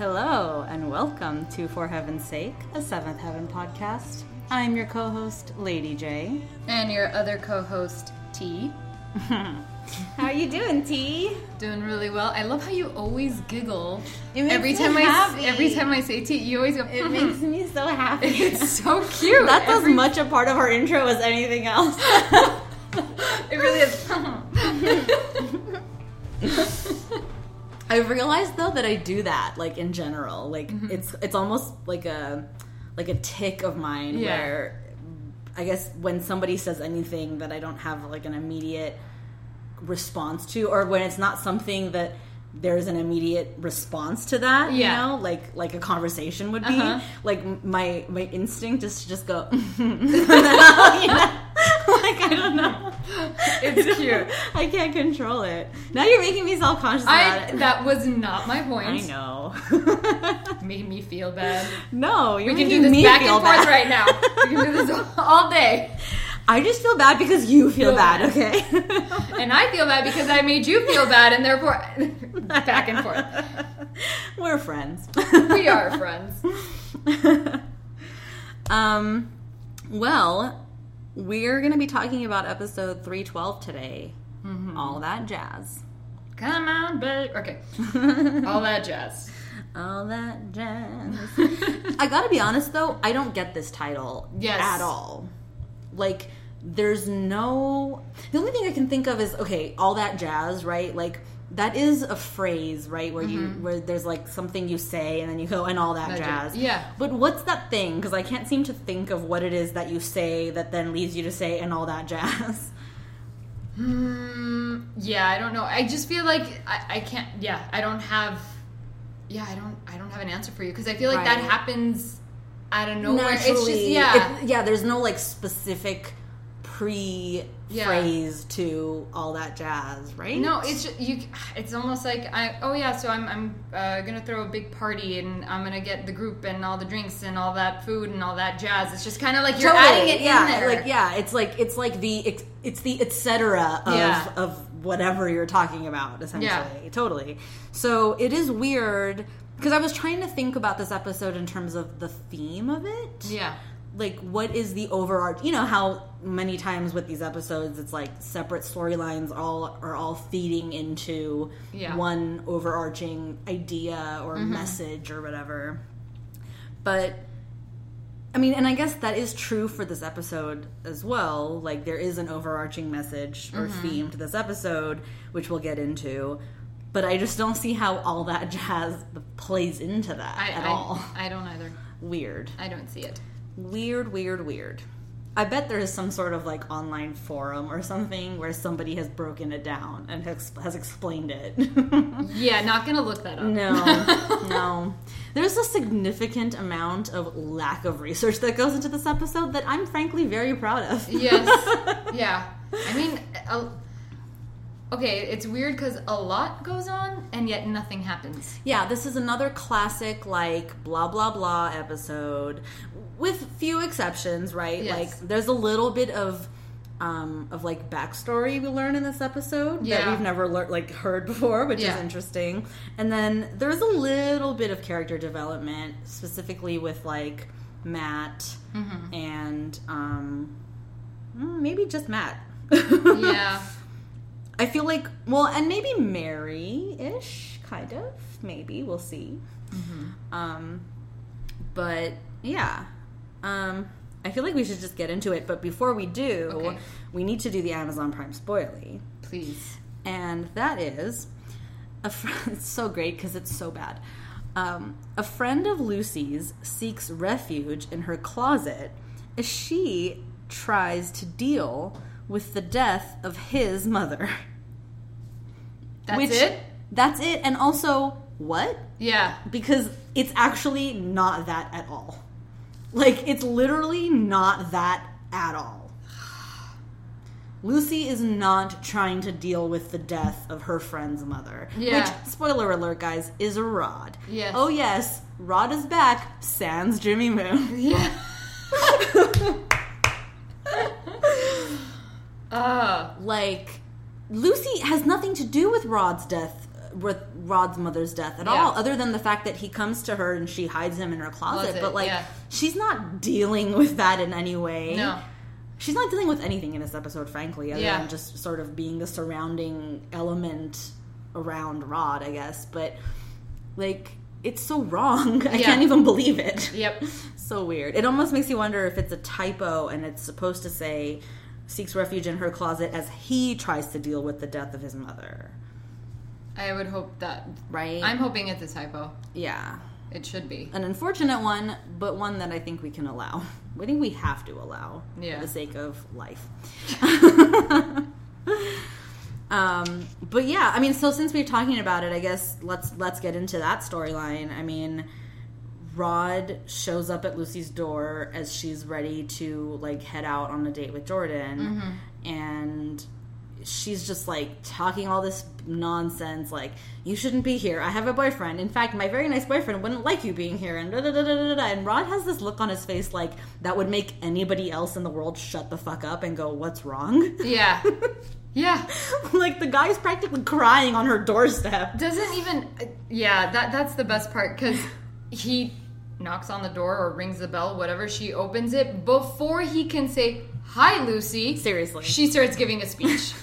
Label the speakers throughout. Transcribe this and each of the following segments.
Speaker 1: Hello, and welcome to For Heaven's Sake, a Seventh Heaven podcast. I'm your co host, Lady J.
Speaker 2: And your other co-host T.
Speaker 1: How are you doing, T?
Speaker 2: Doing really well. I love how you always giggle every
Speaker 1: me
Speaker 2: time I
Speaker 1: happy.
Speaker 2: every time I say T. You always go.
Speaker 1: It mm-hmm. makes me so happy.
Speaker 2: it's so cute.
Speaker 1: That's as much a part of our intro as anything else.
Speaker 2: It really is.
Speaker 1: Realized though that I do that like in general. Like
Speaker 2: Mm-hmm.
Speaker 1: it's it's almost like a like a tick of mine
Speaker 2: Yeah.
Speaker 1: where I guess when somebody says anything that I don't have like an immediate response to or when it's not something that there's an immediate response to that,
Speaker 2: Yeah.
Speaker 1: you know, like like a conversation would be.
Speaker 2: Uh-huh.
Speaker 1: Like my my instinct is to just go you know? Like I don't know.
Speaker 2: It's cute.
Speaker 1: I can't control it. Now you're making me self conscious about it.
Speaker 2: that was not my point.
Speaker 1: I know.
Speaker 2: Made me feel bad.
Speaker 1: no, you're
Speaker 2: We can
Speaker 1: making
Speaker 2: do this
Speaker 1: me
Speaker 2: back
Speaker 1: feel
Speaker 2: and forth
Speaker 1: bad.
Speaker 2: right now. We can do this all day.
Speaker 1: I just feel bad because you feel
Speaker 2: Feel
Speaker 1: bad.
Speaker 2: bad.
Speaker 1: Okay.
Speaker 2: And I feel bad because I made you feel bad, and therefore back and forth.
Speaker 1: We're friends.
Speaker 2: We are friends.
Speaker 1: um, well, we're gonna be talking about episode three twelve today.
Speaker 2: Mm-hmm.
Speaker 1: All that jazz.
Speaker 2: Come on, babe. Okay, all that jazz.
Speaker 1: All that jazz. I gotta be honest though, I don't get this title
Speaker 2: Yes.
Speaker 1: at all. Like, there's no. The only thing I can think of is okay, all that jazz, right? Like that is a phrase, right? Where you where there's like something you say and then you go and all that,
Speaker 2: Mm-hmm. That
Speaker 1: jazz.
Speaker 2: Yeah.
Speaker 1: But what's that thing? Because I can't seem to think of what it is that you say that then leads you to say and all that jazz.
Speaker 2: Hmm. Yeah, I don't know. I just feel like I, I can't. Yeah, I don't have. Yeah, I don't. I don't have an answer for you because I feel like that happens out of nowhere. It's just
Speaker 1: Naturally,
Speaker 2: yeah.
Speaker 1: it- yeah. There's no like specific pre
Speaker 2: Yeah.
Speaker 1: phrase to all that jazz, right?
Speaker 2: No, it's just, you. It's almost like I. Oh yeah, so I'm I'm uh, gonna throw a big party and I'm gonna get the group and all the drinks and all that food and all that jazz. It's just kind of like you're
Speaker 1: Totally,
Speaker 2: adding it
Speaker 1: yeah,
Speaker 2: in there.
Speaker 1: Like yeah, it's like it's like the it's, the etc. of
Speaker 2: Yeah.
Speaker 1: of whatever you're talking about essentially.
Speaker 2: Yeah.
Speaker 1: Totally. So it is weird because I was trying to think about this episode in terms of the theme of it.
Speaker 2: Yeah.
Speaker 1: Like what is the overarch? You know how many times with these episodes it's like separate storylines all are all feeding into
Speaker 2: Yeah.
Speaker 1: one overarching idea or message or whatever. But I mean, and I guess that is true for this episode as well. Like, there is an overarching message or
Speaker 2: Mm-hmm.
Speaker 1: theme to this episode, which we'll get into. But I just don't see how all that jazz plays into that
Speaker 2: I,
Speaker 1: at
Speaker 2: I,
Speaker 1: all.
Speaker 2: I don't either.
Speaker 1: Weird.
Speaker 2: I don't see it.
Speaker 1: Weird, weird, weird. I bet there is some sort of like online forum or something where somebody has broken it down and has, has explained it.
Speaker 2: Yeah, not gonna look that up.
Speaker 1: No, no. There's a significant amount of lack of research that goes into this episode that I'm frankly very proud of.
Speaker 2: yes. Yeah. I mean, a, okay, it's weird because a lot goes on and yet nothing happens.
Speaker 1: Yeah, this is another classic, like, blah, blah, blah episode with few exceptions, right?
Speaker 2: Yes.
Speaker 1: Like, there's a little bit of. Um, of like backstory we learn in this episode that we've never lear- like heard before, which
Speaker 2: Yeah.
Speaker 1: is interesting. And then there's a little bit of character development, specifically with like Matt
Speaker 2: Mm-hmm.
Speaker 1: and um, mm, maybe just Matt.
Speaker 2: Yeah.
Speaker 1: I feel like, well, and maybe Mary ish, kind of. Maybe. We'll see.
Speaker 2: Mm-hmm.
Speaker 1: Um, but yeah. Um, I feel like we should just get into it. But before we do,
Speaker 2: Okay.
Speaker 1: we need to do the Amazon Prime spoilie.
Speaker 2: Please.
Speaker 1: And that is a friend. It's so great because it's so bad. Um, a friend of Lucy's seeks refuge in her closet as she tries to deal with the death of his mother.
Speaker 2: That's
Speaker 1: Which-
Speaker 2: it?
Speaker 1: That's it. And also, what?
Speaker 2: Yeah.
Speaker 1: Because it's actually not that at all. Like, it's literally not that at all. Lucy is not trying to deal with the death of her friend's mother.
Speaker 2: Yeah.
Speaker 1: Which, spoiler alert, guys, is a Rod.
Speaker 2: Yes.
Speaker 1: Oh, yes, Rod is back, sans Jimmy Moon.
Speaker 2: Yeah. uh,
Speaker 1: like, Lucy has nothing to do with Rod's death with Rod's mother's death at
Speaker 2: Yeah.
Speaker 1: all, other than the fact that he comes to her and she hides him in her closet.
Speaker 2: Closet,
Speaker 1: but like,
Speaker 2: yeah.
Speaker 1: she's not dealing with that in any way.
Speaker 2: No.
Speaker 1: She's not dealing with anything in this episode, frankly, other
Speaker 2: Yeah.
Speaker 1: than just sort of being the surrounding element around Rod, I guess. But like, it's so wrong. I can't even believe it.
Speaker 2: Yep.
Speaker 1: So weird. It almost makes you wonder if it's a typo and it's supposed to say seeks refuge in her closet as he tries to deal with the death of his mother.
Speaker 2: I would hope that.
Speaker 1: Right?
Speaker 2: I'm hoping it's a typo.
Speaker 1: yeah.
Speaker 2: It should be.
Speaker 1: An unfortunate one, but one that I think we can allow. I think we have to allow
Speaker 2: Yeah.
Speaker 1: for the sake of life. um, but yeah, I mean, so since we're talking about it, I guess let's let's get into that storyline. I mean, Rod shows up at Lucy's door as she's ready to like head out on a date with Jordan, and she's just like talking all this nonsense like you shouldn't be here i have a boyfriend in fact my very nice boyfriend wouldn't like you being here and da da da da da da and rod has this look on his face like that would make anybody else in the world shut the fuck up and go what's wrong
Speaker 2: Yeah. Yeah.
Speaker 1: like the guy's practically crying on her doorstep
Speaker 2: Doesn't even. Yeah, that that's the best part because he knocks on the door or rings the bell, whatever. She opens it before he can say hi, Lucy.
Speaker 1: Seriously.
Speaker 2: she starts giving a speech.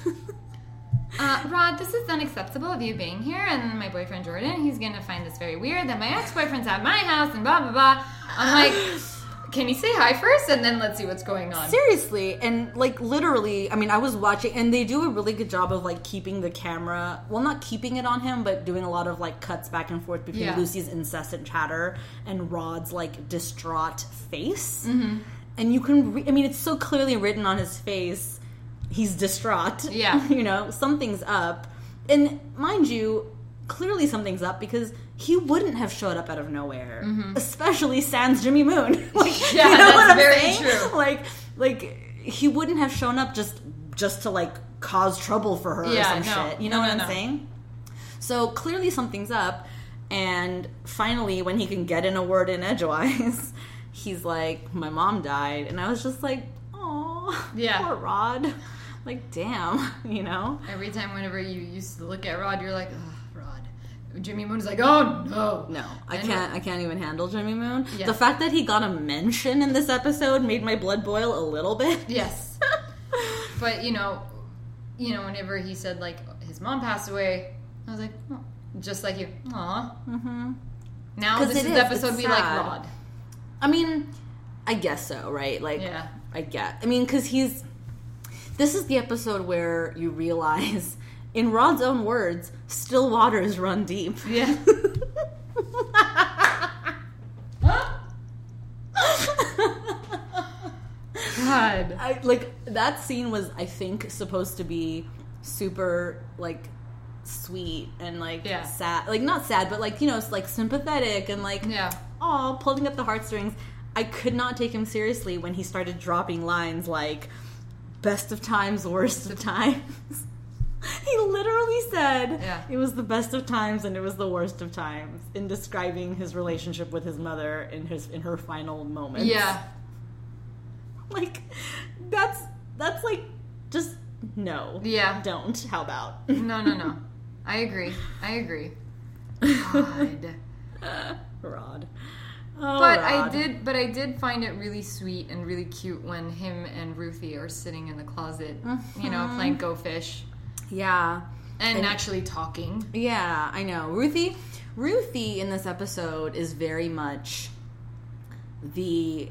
Speaker 2: Uh, Rod, this is unacceptable of you being here, and my boyfriend Jordan, he's gonna find this very weird that my ex-boyfriend's at my house, and blah blah blah. I'm like, can you say hi first, and then let's see what's going on?
Speaker 1: Seriously, and like literally, I mean, I was watching, and they do a really good job of like keeping the camera, well, not keeping it on him, but doing a lot of like cuts back and forth between
Speaker 2: Yeah.
Speaker 1: Lucy's incessant chatter and Rod's like distraught face.
Speaker 2: Mm-hmm.
Speaker 1: And you can, re- I mean, it's so clearly written on his face. He's distraught.
Speaker 2: Yeah.
Speaker 1: you know, something's up. And mind you, clearly something's up because he wouldn't have showed up out of nowhere, especially sans Jimmy Moon. like,
Speaker 2: Mm-hmm. Yeah,
Speaker 1: you know
Speaker 2: that's
Speaker 1: what I'm
Speaker 2: very
Speaker 1: saying?
Speaker 2: true.
Speaker 1: Like, like he wouldn't have shown up just just to like cause trouble for her
Speaker 2: Yeah,
Speaker 1: or some
Speaker 2: no.
Speaker 1: shit. You know
Speaker 2: No,
Speaker 1: what I'm
Speaker 2: no.
Speaker 1: saying? So clearly something's up, and finally, when he can get in a word in edgewise, he's like, "My mom died," and I was just like, "Oh,
Speaker 2: Yeah.
Speaker 1: poor Rod." Like, damn, you know.
Speaker 2: Every time, whenever you used to look at Rod, you're like, Ugh, Rod. Jimmy Moon's like, oh no,
Speaker 1: No, I
Speaker 2: And-
Speaker 1: can't. I can't even handle Jimmy Moon.
Speaker 2: Yeah.
Speaker 1: The fact that he got a mention in this episode made my blood boil a little bit.
Speaker 2: Yes. but you know, you know, whenever he said like his mom passed away, I was like, oh, just like you, aw. Mm-hmm. Now this is
Speaker 1: is,
Speaker 2: the episode we like. Rod.
Speaker 1: I mean, I guess so, right? Like,
Speaker 2: Yeah.
Speaker 1: I get. I mean, because he's. This is the episode where you realize, in Rod's own words, still waters run deep.
Speaker 2: Yeah. God.
Speaker 1: I, like that scene was, I think, supposed to be super like sweet and like
Speaker 2: Yeah.
Speaker 1: sad, like not sad, but like you know, it's like sympathetic and like
Speaker 2: Yeah.
Speaker 1: Oh, pulling up the heartstrings. I could not take him seriously when he started dropping lines like best of times, worst of times. he literally said
Speaker 2: Yeah.
Speaker 1: it was the best of times and it was the worst of times in describing his relationship with his mother in his in her final moments.
Speaker 2: Yeah.
Speaker 1: Like that's that's like just no.
Speaker 2: Yeah.
Speaker 1: Don't. How about?
Speaker 2: No, no, no. I agree. I agree. God.
Speaker 1: Rod. Oh,
Speaker 2: But I did, but I did find it really sweet and really cute when him and Ruthie are sitting in the closet, you know, playing Go Fish
Speaker 1: Yeah.
Speaker 2: and,
Speaker 1: And-
Speaker 2: actually talking.
Speaker 1: Yeah, I know. Ruthie Ruthie in this episode is very much the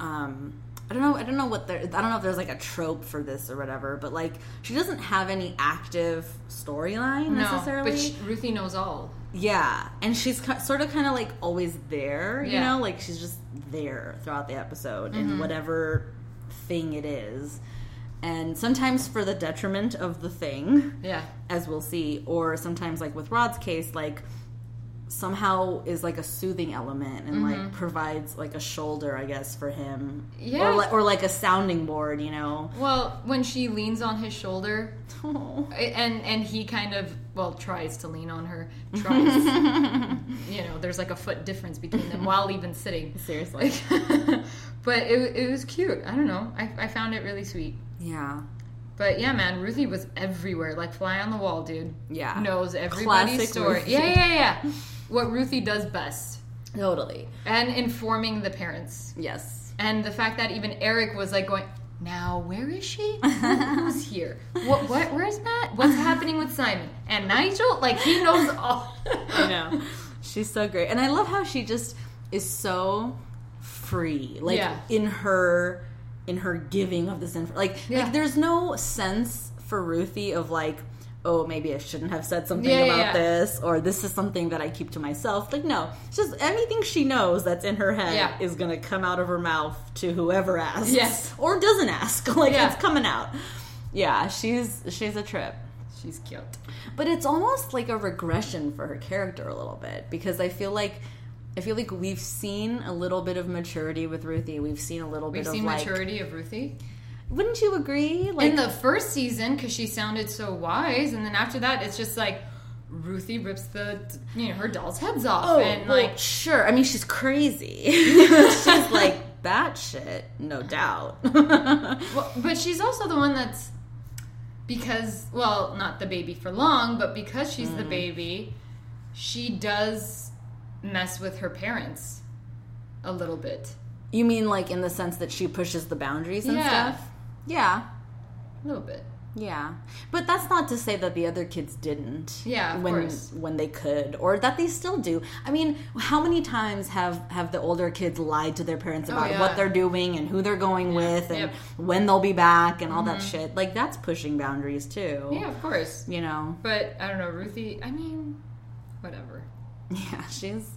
Speaker 1: um I don't know I don't know what there I don't know if there's like a trope for this or whatever, but like she doesn't have any active storyline
Speaker 2: No,
Speaker 1: necessarily.
Speaker 2: but she, Ruthie knows all.
Speaker 1: Yeah, and she's sort of kind of like always there, you
Speaker 2: Yeah.
Speaker 1: know, like she's just there throughout the episode in mm-hmm. whatever thing it is. And sometimes for the detriment of the thing
Speaker 2: Yeah.
Speaker 1: as we'll see, or sometimes like with Rod's case, like somehow is like a soothing element and like mm-hmm. provides like a shoulder, I guess, for him,
Speaker 2: Yeah.
Speaker 1: or like or like a sounding board, you know.
Speaker 2: Well, when she leans on his shoulder,
Speaker 1: Oh.
Speaker 2: and and he kind of well tries to lean on her, tries. you know, there's like a foot difference between them while even sitting.
Speaker 1: Seriously,
Speaker 2: but it, it was cute. I don't know. I, I found it really sweet.
Speaker 1: yeah.
Speaker 2: But yeah, man, Ruthie was everywhere, like fly on the wall, dude.
Speaker 1: Yeah.
Speaker 2: knows everybody's
Speaker 1: Classic
Speaker 2: story.
Speaker 1: Ruthie.
Speaker 2: Yeah, yeah, yeah. what Ruthie does best,
Speaker 1: Totally.
Speaker 2: and informing the parents,
Speaker 1: Yes.
Speaker 2: and the fact that even Eric was like going. Now, where is she? Who- Who's here? What? What? Where's Matt? What's happening with Simon and Nigel? Like he knows all.
Speaker 1: I know. She's so great. And I love how she just is so free. Like
Speaker 2: Yeah.
Speaker 1: in her in her giving of this info. Like
Speaker 2: Yeah.
Speaker 1: like there's no sense for Ruthie of like Oh, maybe I shouldn't have said something
Speaker 2: Yeah,
Speaker 1: about
Speaker 2: yeah.
Speaker 1: this, or this is something that I keep to myself. Like, no, it's just anything she knows that's in her head
Speaker 2: Yeah.
Speaker 1: is gonna come out of her mouth to whoever asks,
Speaker 2: Yes.
Speaker 1: or doesn't ask. Like, it's coming out. Yeah, she's she's a trip.
Speaker 2: She's cute.
Speaker 1: But it's almost like a regression for her character a little bit because I feel like I feel like we've seen a little bit of maturity with Ruthie. We've seen a little
Speaker 2: We've
Speaker 1: bit
Speaker 2: seen
Speaker 1: of like.
Speaker 2: maturity of Ruthie.
Speaker 1: Wouldn't you agree? Like
Speaker 2: in the first season because she sounded so wise, and then after that, it's just like Ruthie rips the you know her doll's heads off,
Speaker 1: oh,
Speaker 2: and
Speaker 1: well,
Speaker 2: like
Speaker 1: sure. I mean, she's crazy. she's like batshit, no doubt.
Speaker 2: well, but she's also the one that's because well, not the baby for long, but because she's
Speaker 1: Mm.
Speaker 2: the baby, she does mess with her parents a little bit,
Speaker 1: you mean like in the sense that she pushes the boundaries and
Speaker 2: Yeah.
Speaker 1: stuff? Yeah.
Speaker 2: a little bit.
Speaker 1: Yeah, but that's not to say that the other kids didn't.
Speaker 2: Yeah, of
Speaker 1: when
Speaker 2: course.
Speaker 1: when they could, or that they still do. I mean, how many times have have the older kids lied to their parents
Speaker 2: Oh,
Speaker 1: about
Speaker 2: yeah.
Speaker 1: what they're doing and who they're going with and
Speaker 2: Yep. Mm-hmm.
Speaker 1: when they'll be back and all that shit? Like that's pushing boundaries too.
Speaker 2: Yeah, of course.
Speaker 1: you know.
Speaker 2: But I don't know, Ruthie. I mean, whatever.
Speaker 1: Yeah, she's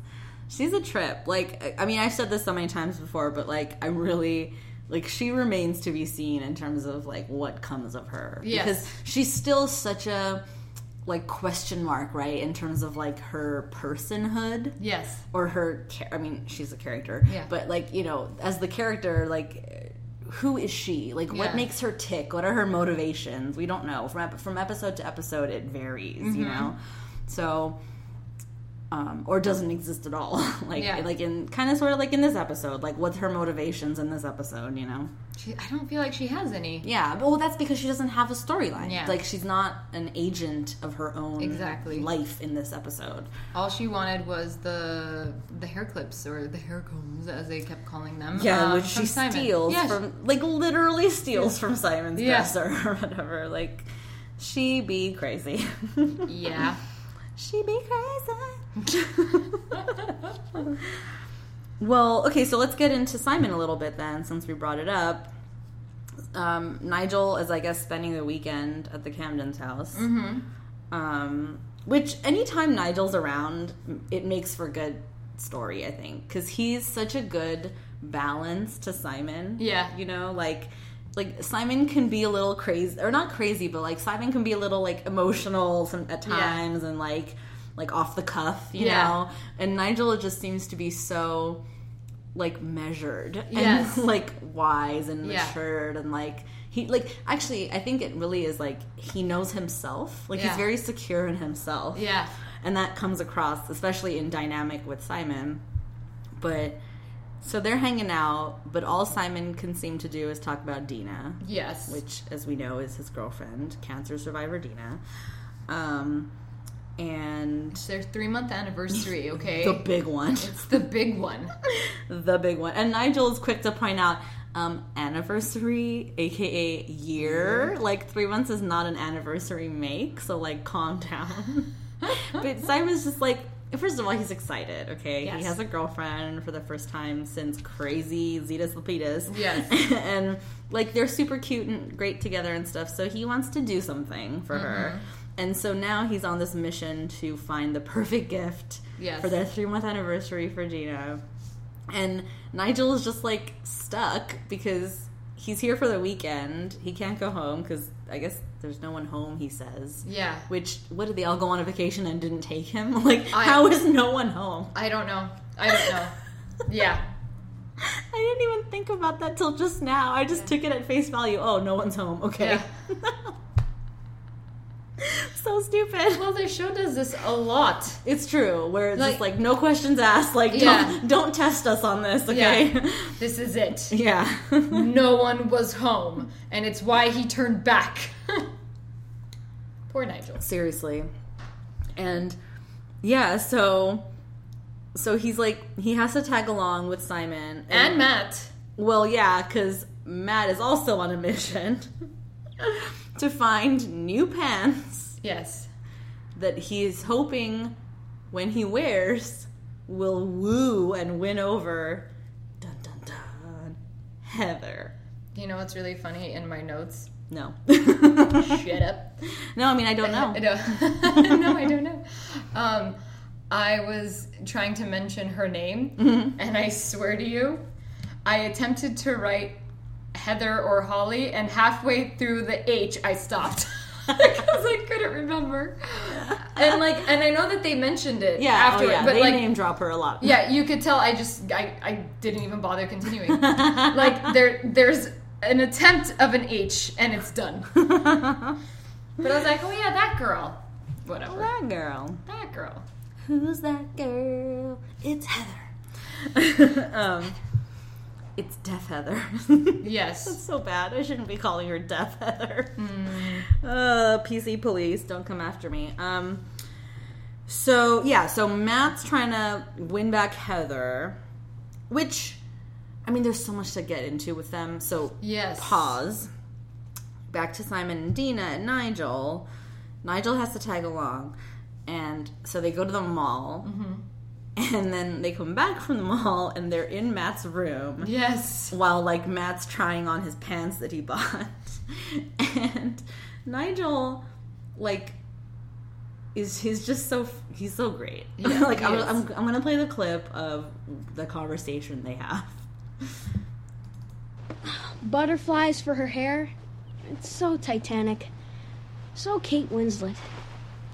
Speaker 1: she's a trip. Like I mean, I've said this so many times before, but like I really like she remains to be seen in terms of like what comes of her
Speaker 2: Yes.
Speaker 1: because she's still such a like question mark, right? In terms of like her personhood
Speaker 2: Yes.
Speaker 1: or her I mean, she's a character.
Speaker 2: Yeah.
Speaker 1: But like, you know, as the character like who is she? Like what
Speaker 2: Yeah.
Speaker 1: makes her tick? What are her motivations? We don't know. From ep- from episode to episode it varies,
Speaker 2: Mm-hmm.
Speaker 1: you know. So um, or doesn't exist at all. like
Speaker 2: Yeah.
Speaker 1: like in kind of sort of like in this episode. Like what's her motivations in this episode, you know?
Speaker 2: She, I don't feel like she has any.
Speaker 1: Yeah, but well that's because she doesn't have a storyline.
Speaker 2: Yeah.
Speaker 1: Like she's not an agent of her own
Speaker 2: Exactly.
Speaker 1: life in this episode.
Speaker 2: All she wanted was the the hair clips or the hair combs, as they kept calling them.
Speaker 1: Yeah,
Speaker 2: um,
Speaker 1: which she
Speaker 2: Simon.
Speaker 1: steals
Speaker 2: Yeah,
Speaker 1: from, like, literally steals from Simon's
Speaker 2: Yeah.
Speaker 1: dresser or whatever. Like, she be crazy.
Speaker 2: Yeah.
Speaker 1: she be crazy. well, okay, so let's get into Simon a little bit then, since we brought it up. Um, Nigel is, I guess, spending the weekend at the Camden's house.
Speaker 2: Mm-hmm.
Speaker 1: Um, which anytime Nigel's around, it makes for good story, I think, because he's such a good balance to Simon.
Speaker 2: Yeah.
Speaker 1: you know, like like Simon can be a little crazy, or not crazy, but like Simon can be a little like emotional some, at
Speaker 2: Yeah.
Speaker 1: times and like like off the cuff, you
Speaker 2: Yeah.
Speaker 1: know. And Nigel just seems to be so like measured
Speaker 2: Yes.
Speaker 1: and like wise and
Speaker 2: Yeah.
Speaker 1: matured and like he like actually I think it really is like he knows himself. Like he's very secure in himself.
Speaker 2: Yeah.
Speaker 1: And that comes across especially in dynamic with Simon. But so they're hanging out, but all Simon can seem to do is talk about Dina,
Speaker 2: Yes.
Speaker 1: which as we know is his girlfriend, cancer survivor Dina. Um and
Speaker 2: it's their three month anniversary, okay?
Speaker 1: the big one.
Speaker 2: it's the big one.
Speaker 1: the big one. And Nigel is quick to point out um, anniversary, aka year. Like three months is not an anniversary make, so like calm down. but Simon's just like, first of all, he's excited. Okay,
Speaker 2: Yes.
Speaker 1: he has a girlfriend for the first time since crazy Zetas Lapidus.
Speaker 2: Yes.
Speaker 1: and like they're super cute and great together and stuff. So he wants to do something for her. And so now he's on this mission to find the perfect gift
Speaker 2: Yes.
Speaker 1: for their three month anniversary for Gina. And Nigel is just like stuck because he's here for the weekend. He can't go home because I guess there's no one home, he says.
Speaker 2: Yeah.
Speaker 1: Which, what did they all go on a vacation and didn't take him? Like,
Speaker 2: I-
Speaker 1: how is no one home?
Speaker 2: I don't know. I don't know. yeah.
Speaker 1: I didn't even think about that till just now. I just took it at face value. Oh, no one's home. Okay. so stupid.
Speaker 2: Well, the show does this a lot.
Speaker 1: It's true. Where it's
Speaker 2: Like-
Speaker 1: just like no questions asked. Like
Speaker 2: Yeah.
Speaker 1: don't don't test us on this, okay?
Speaker 2: Yeah. This is it.
Speaker 1: Yeah.
Speaker 2: no one was home, and it's why he turned back. Poor Nigel.
Speaker 1: Seriously. And yeah, so so he's like he has to tag along with Simon
Speaker 2: And Matt.
Speaker 1: Well, yeah, because Matt is also on a mission to find new pants
Speaker 2: Yes.
Speaker 1: that he is hoping when he wears will woo and win over dun dun dun Heather.
Speaker 2: You know what's really funny in my notes?
Speaker 1: No.
Speaker 2: Shut up.
Speaker 1: no, I mean I don't know.
Speaker 2: No, no, I don't know. Um, I was trying to mention her name,
Speaker 1: Mm-hmm.
Speaker 2: and I swear to you, I attempted to write Heather or Holly, and halfway through the H, I stopped because I couldn't remember. And like, and I know that they mentioned it
Speaker 1: Yeah,
Speaker 2: afterward,
Speaker 1: oh, yeah.
Speaker 2: but
Speaker 1: they
Speaker 2: like,
Speaker 1: name drop her a lot.
Speaker 2: yeah, you could tell. I just, I, I didn't even bother continuing. like there, there's an attempt of an H, and it's done. But I was like, oh yeah, that girl. Whatever.
Speaker 1: that girl.
Speaker 2: That girl.
Speaker 1: Who's that girl? It's Heather. um, it's Deaf Heather. That's
Speaker 2: Yes.
Speaker 1: so bad. I shouldn't be calling her Deaf Heather. Uh, PC police, don't come after me. Um, so yeah, so Matt's trying to win back Heather, which, I mean, there's so much to get into with them. So
Speaker 2: Yes.
Speaker 1: pause. Back to Simon and Dina and Nigel. Nigel has to tag along, and so they go to the mall. And then they come back from the mall and they're in Matt's room
Speaker 2: Yes.
Speaker 1: while like Matt's trying on his pants that he bought. and Nigel like is he's just so he's so great.
Speaker 2: Yeah,
Speaker 1: like I'm. I'm I'm going to play the clip of the conversation they have.
Speaker 3: butterflies for her hair. It's so Titanic. So Kate Winslet.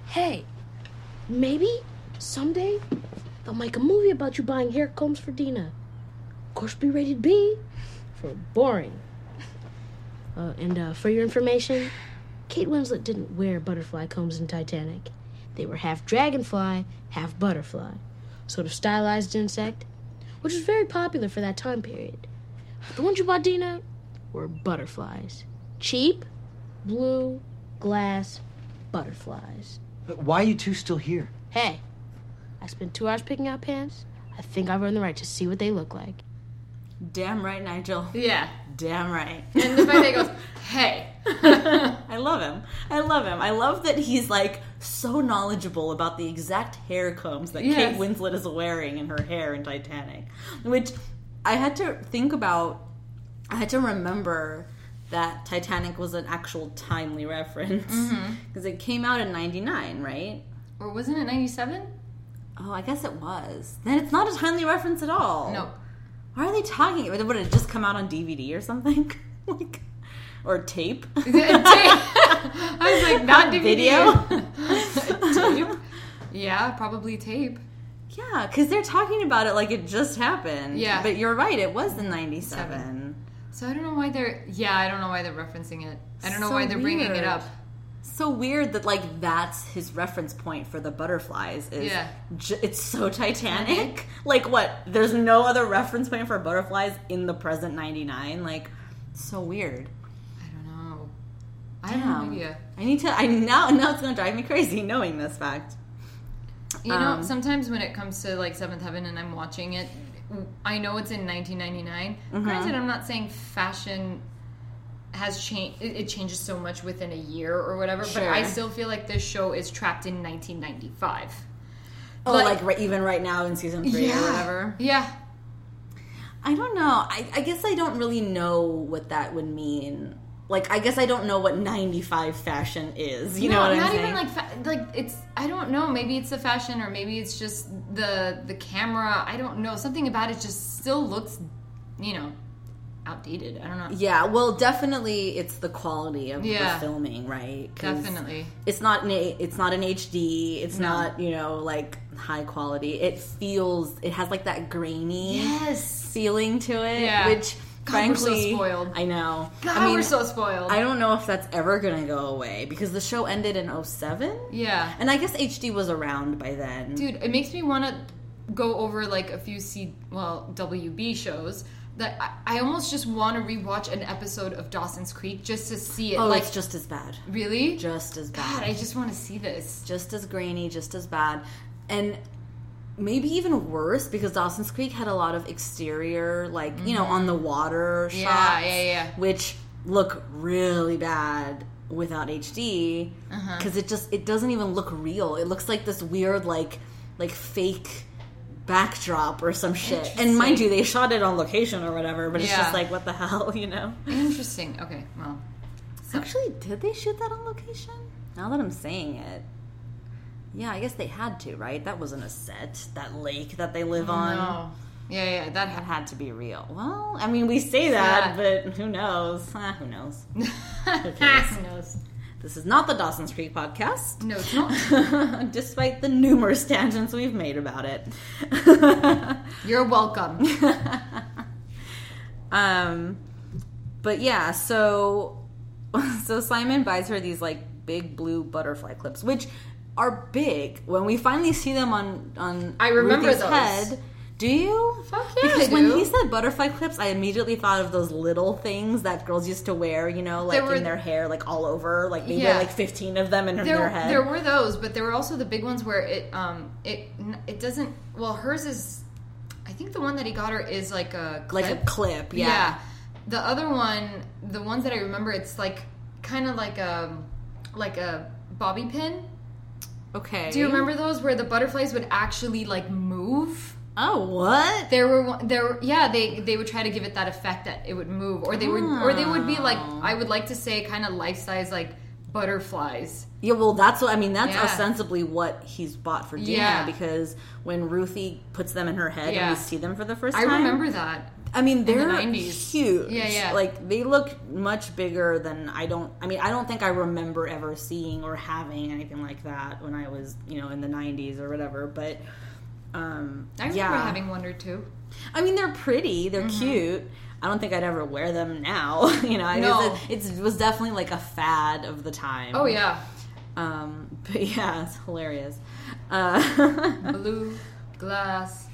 Speaker 3: Hey, maybe someday they'll make a movie about you buying hair combs for Dina. Of course, be rated B for boring. Uh, and uh, for your information, Kate Winslet didn't wear butterfly combs in Titanic. They were half dragonfly, half butterfly. Sort of stylized insect, which was very popular for that time period. The ones you bought, Dina, were butterflies. Cheap, blue, glass, butterflies.
Speaker 4: But Why are you two still here?
Speaker 3: Hey, I spent two hours picking out pants. I think I've earned the right to see what they look like.
Speaker 1: Damn right, Nigel.
Speaker 2: Yeah.
Speaker 1: Damn right.
Speaker 2: And the fact that he goes, hey.
Speaker 1: I love him. I love him. I love that he's like so knowledgeable about the exact hair combs that
Speaker 2: Yes.
Speaker 1: Kate Winslet is wearing in her hair in Titanic. Which I had to think about. I had to remember that Titanic was an actual timely reference mm-hmm. because it came out in '99, right?
Speaker 2: or wasn't it 97?
Speaker 1: Oh, I guess it was. Then it's not a timely reference at all.
Speaker 2: No.
Speaker 1: Why are they talking? Would it just come out on DVD or something? like, or tape?
Speaker 2: I was like, not DVD.
Speaker 1: Video?
Speaker 2: tape? Yeah, probably tape.
Speaker 1: Yeah, because they're talking about it like it just happened.
Speaker 2: Yeah.
Speaker 1: But you're right, it was in 97.
Speaker 2: Seven. So I don't know why they're, yeah, I don't know why they're referencing it. I don't know
Speaker 1: So
Speaker 2: why they're bringing it up.
Speaker 1: So weird that, like, that's his reference point for the butterflies. Is
Speaker 2: Yeah.
Speaker 1: j- it's so Titanic. like, what? There's no other reference point for butterflies in the present 99? Like, so weird.
Speaker 2: I don't know. I have no
Speaker 1: Damn.
Speaker 2: idea.
Speaker 1: I need to, I now, now it's going to drive me crazy knowing this fact.
Speaker 2: You know,
Speaker 1: Um,
Speaker 2: sometimes when it comes to like Seventh Heaven and I'm watching it, I know it's in 1999.
Speaker 1: Mm-hmm.
Speaker 2: Granted, I'm not saying fashion has changed. It, it changes so much within a year or whatever, but I still feel like this show is trapped in 1995.
Speaker 1: Oh,
Speaker 2: Like-
Speaker 1: like, right, even right now in season three or whatever?
Speaker 2: Yeah.
Speaker 1: I don't know. I, I guess I don't really know what that would mean. Like, I guess I don't know what 95 fashion is. You know
Speaker 2: No,
Speaker 1: what I'm
Speaker 2: not
Speaker 1: saying?
Speaker 2: even like fa- like it's. I don't know. Maybe it's the fashion, or maybe it's just the the camera. I don't know. Something about it just still looks, you know, outdated. I don't know.
Speaker 1: yeah, well, definitely it's the quality of
Speaker 2: Yeah.
Speaker 1: the filming, right?
Speaker 2: Definitely.
Speaker 1: It's not an it's not an HD. It's
Speaker 2: No.
Speaker 1: not you know like high quality. It feels it has like that grainy
Speaker 2: Yes.
Speaker 1: feeling to it,
Speaker 2: Yeah.
Speaker 1: which
Speaker 2: so
Speaker 1: frankly,
Speaker 2: spoiled.
Speaker 1: I know.
Speaker 2: God,
Speaker 1: I mean,
Speaker 2: we're so spoiled.
Speaker 1: I don't know if that's ever gonna go away because the show ended in 07.
Speaker 2: yeah.
Speaker 1: And I guess HD was around by then.
Speaker 2: Dude, it makes me want to go over like a few C, well, WB shows that I, almost just want to rewatch an episode of Dawson's Creek just to see it.
Speaker 1: oh,
Speaker 2: like,
Speaker 1: it's just as bad.
Speaker 2: really?
Speaker 1: Just as bad.
Speaker 2: God, I just want to see this.
Speaker 1: just as grainy, just as bad. And maybe even worse because Dawson's Creek had a lot of exterior, like, you know, on the water shots.
Speaker 2: Mm-hmm. Yeah, yeah, yeah.
Speaker 1: Which look really bad without HD
Speaker 2: Uh-huh.
Speaker 1: because it just it doesn't even look real. It looks like this weird like like fake backdrop or some shit. And mind you, they shot it on location or whatever, but it's
Speaker 2: Yeah.
Speaker 1: just like what the hell, you know?
Speaker 2: Interesting. Okay, well.
Speaker 1: Actually, did they shoot that on location? Now that I'm saying it. Yeah, I guess they had to, right? That wasn't a set. That lake that they live on.
Speaker 2: No. Yeah, yeah, that
Speaker 1: That had to be real. Well, I mean, we say that, but who knows? Ah, who knows?
Speaker 2: Who knows?
Speaker 1: This is not the Dawson's Creek podcast,
Speaker 2: No, it's not.
Speaker 1: despite the numerous tangents we've made about it.
Speaker 2: You're welcome.
Speaker 1: Um, but yeah, so so Simon buys her these like big blue butterfly clips, which are big. When we finally see them on on
Speaker 2: I remember
Speaker 1: Ruthie's
Speaker 2: those.
Speaker 1: head, do you?
Speaker 2: Fuck yeah,
Speaker 1: Because
Speaker 2: I
Speaker 1: when
Speaker 2: do.
Speaker 1: he said butterfly clips, I immediately thought of those little things that girls used to wear. You know, like
Speaker 2: were-
Speaker 1: in their hair, like all over. Like they
Speaker 2: Yeah.
Speaker 1: wear like fifteen of them in
Speaker 2: there,
Speaker 1: their head.
Speaker 2: there were those, but there were also the big ones where it, um, it, it doesn't. Well, hers is. I think the one that he got her is like a clip.
Speaker 1: like a clip, yeah.
Speaker 2: Yeah. The other one, the ones that I remember, it's like kind of like a like a bobby pin.
Speaker 1: Okay.
Speaker 2: Do you remember those where the butterflies would actually like move?
Speaker 1: Oh, what?
Speaker 2: There were there were yeah they they would try to give it that effect that it would move or they would or they would be like ah. I would like to say kind of life size like butterflies.
Speaker 1: Yeah, well, that's what I mean. That's
Speaker 2: Yeah.
Speaker 1: ostensibly what he's bought for Dina
Speaker 2: Yeah.
Speaker 1: because when Ruthie puts them in her head
Speaker 2: Yeah.
Speaker 1: and we see them for the first time, I
Speaker 2: remember that.
Speaker 1: I mean, they're
Speaker 2: 90s.
Speaker 1: huge.
Speaker 2: Yeah, yeah.
Speaker 1: Like they look much bigger than I don't. I mean, I don't think I remember ever seeing or having anything like that when I was, you know, in the '90s or whatever. But um,
Speaker 2: I remember
Speaker 1: yeah,
Speaker 2: having one or two.
Speaker 1: I mean, they're pretty. They're cute. I don't think I'd ever wear them now. you know, I
Speaker 2: Mm-hmm. No.
Speaker 1: it, it's, it was definitely like a fad of the time.
Speaker 2: Oh yeah,
Speaker 1: Um, but yeah, it's hilarious. Uh,
Speaker 2: blue glass,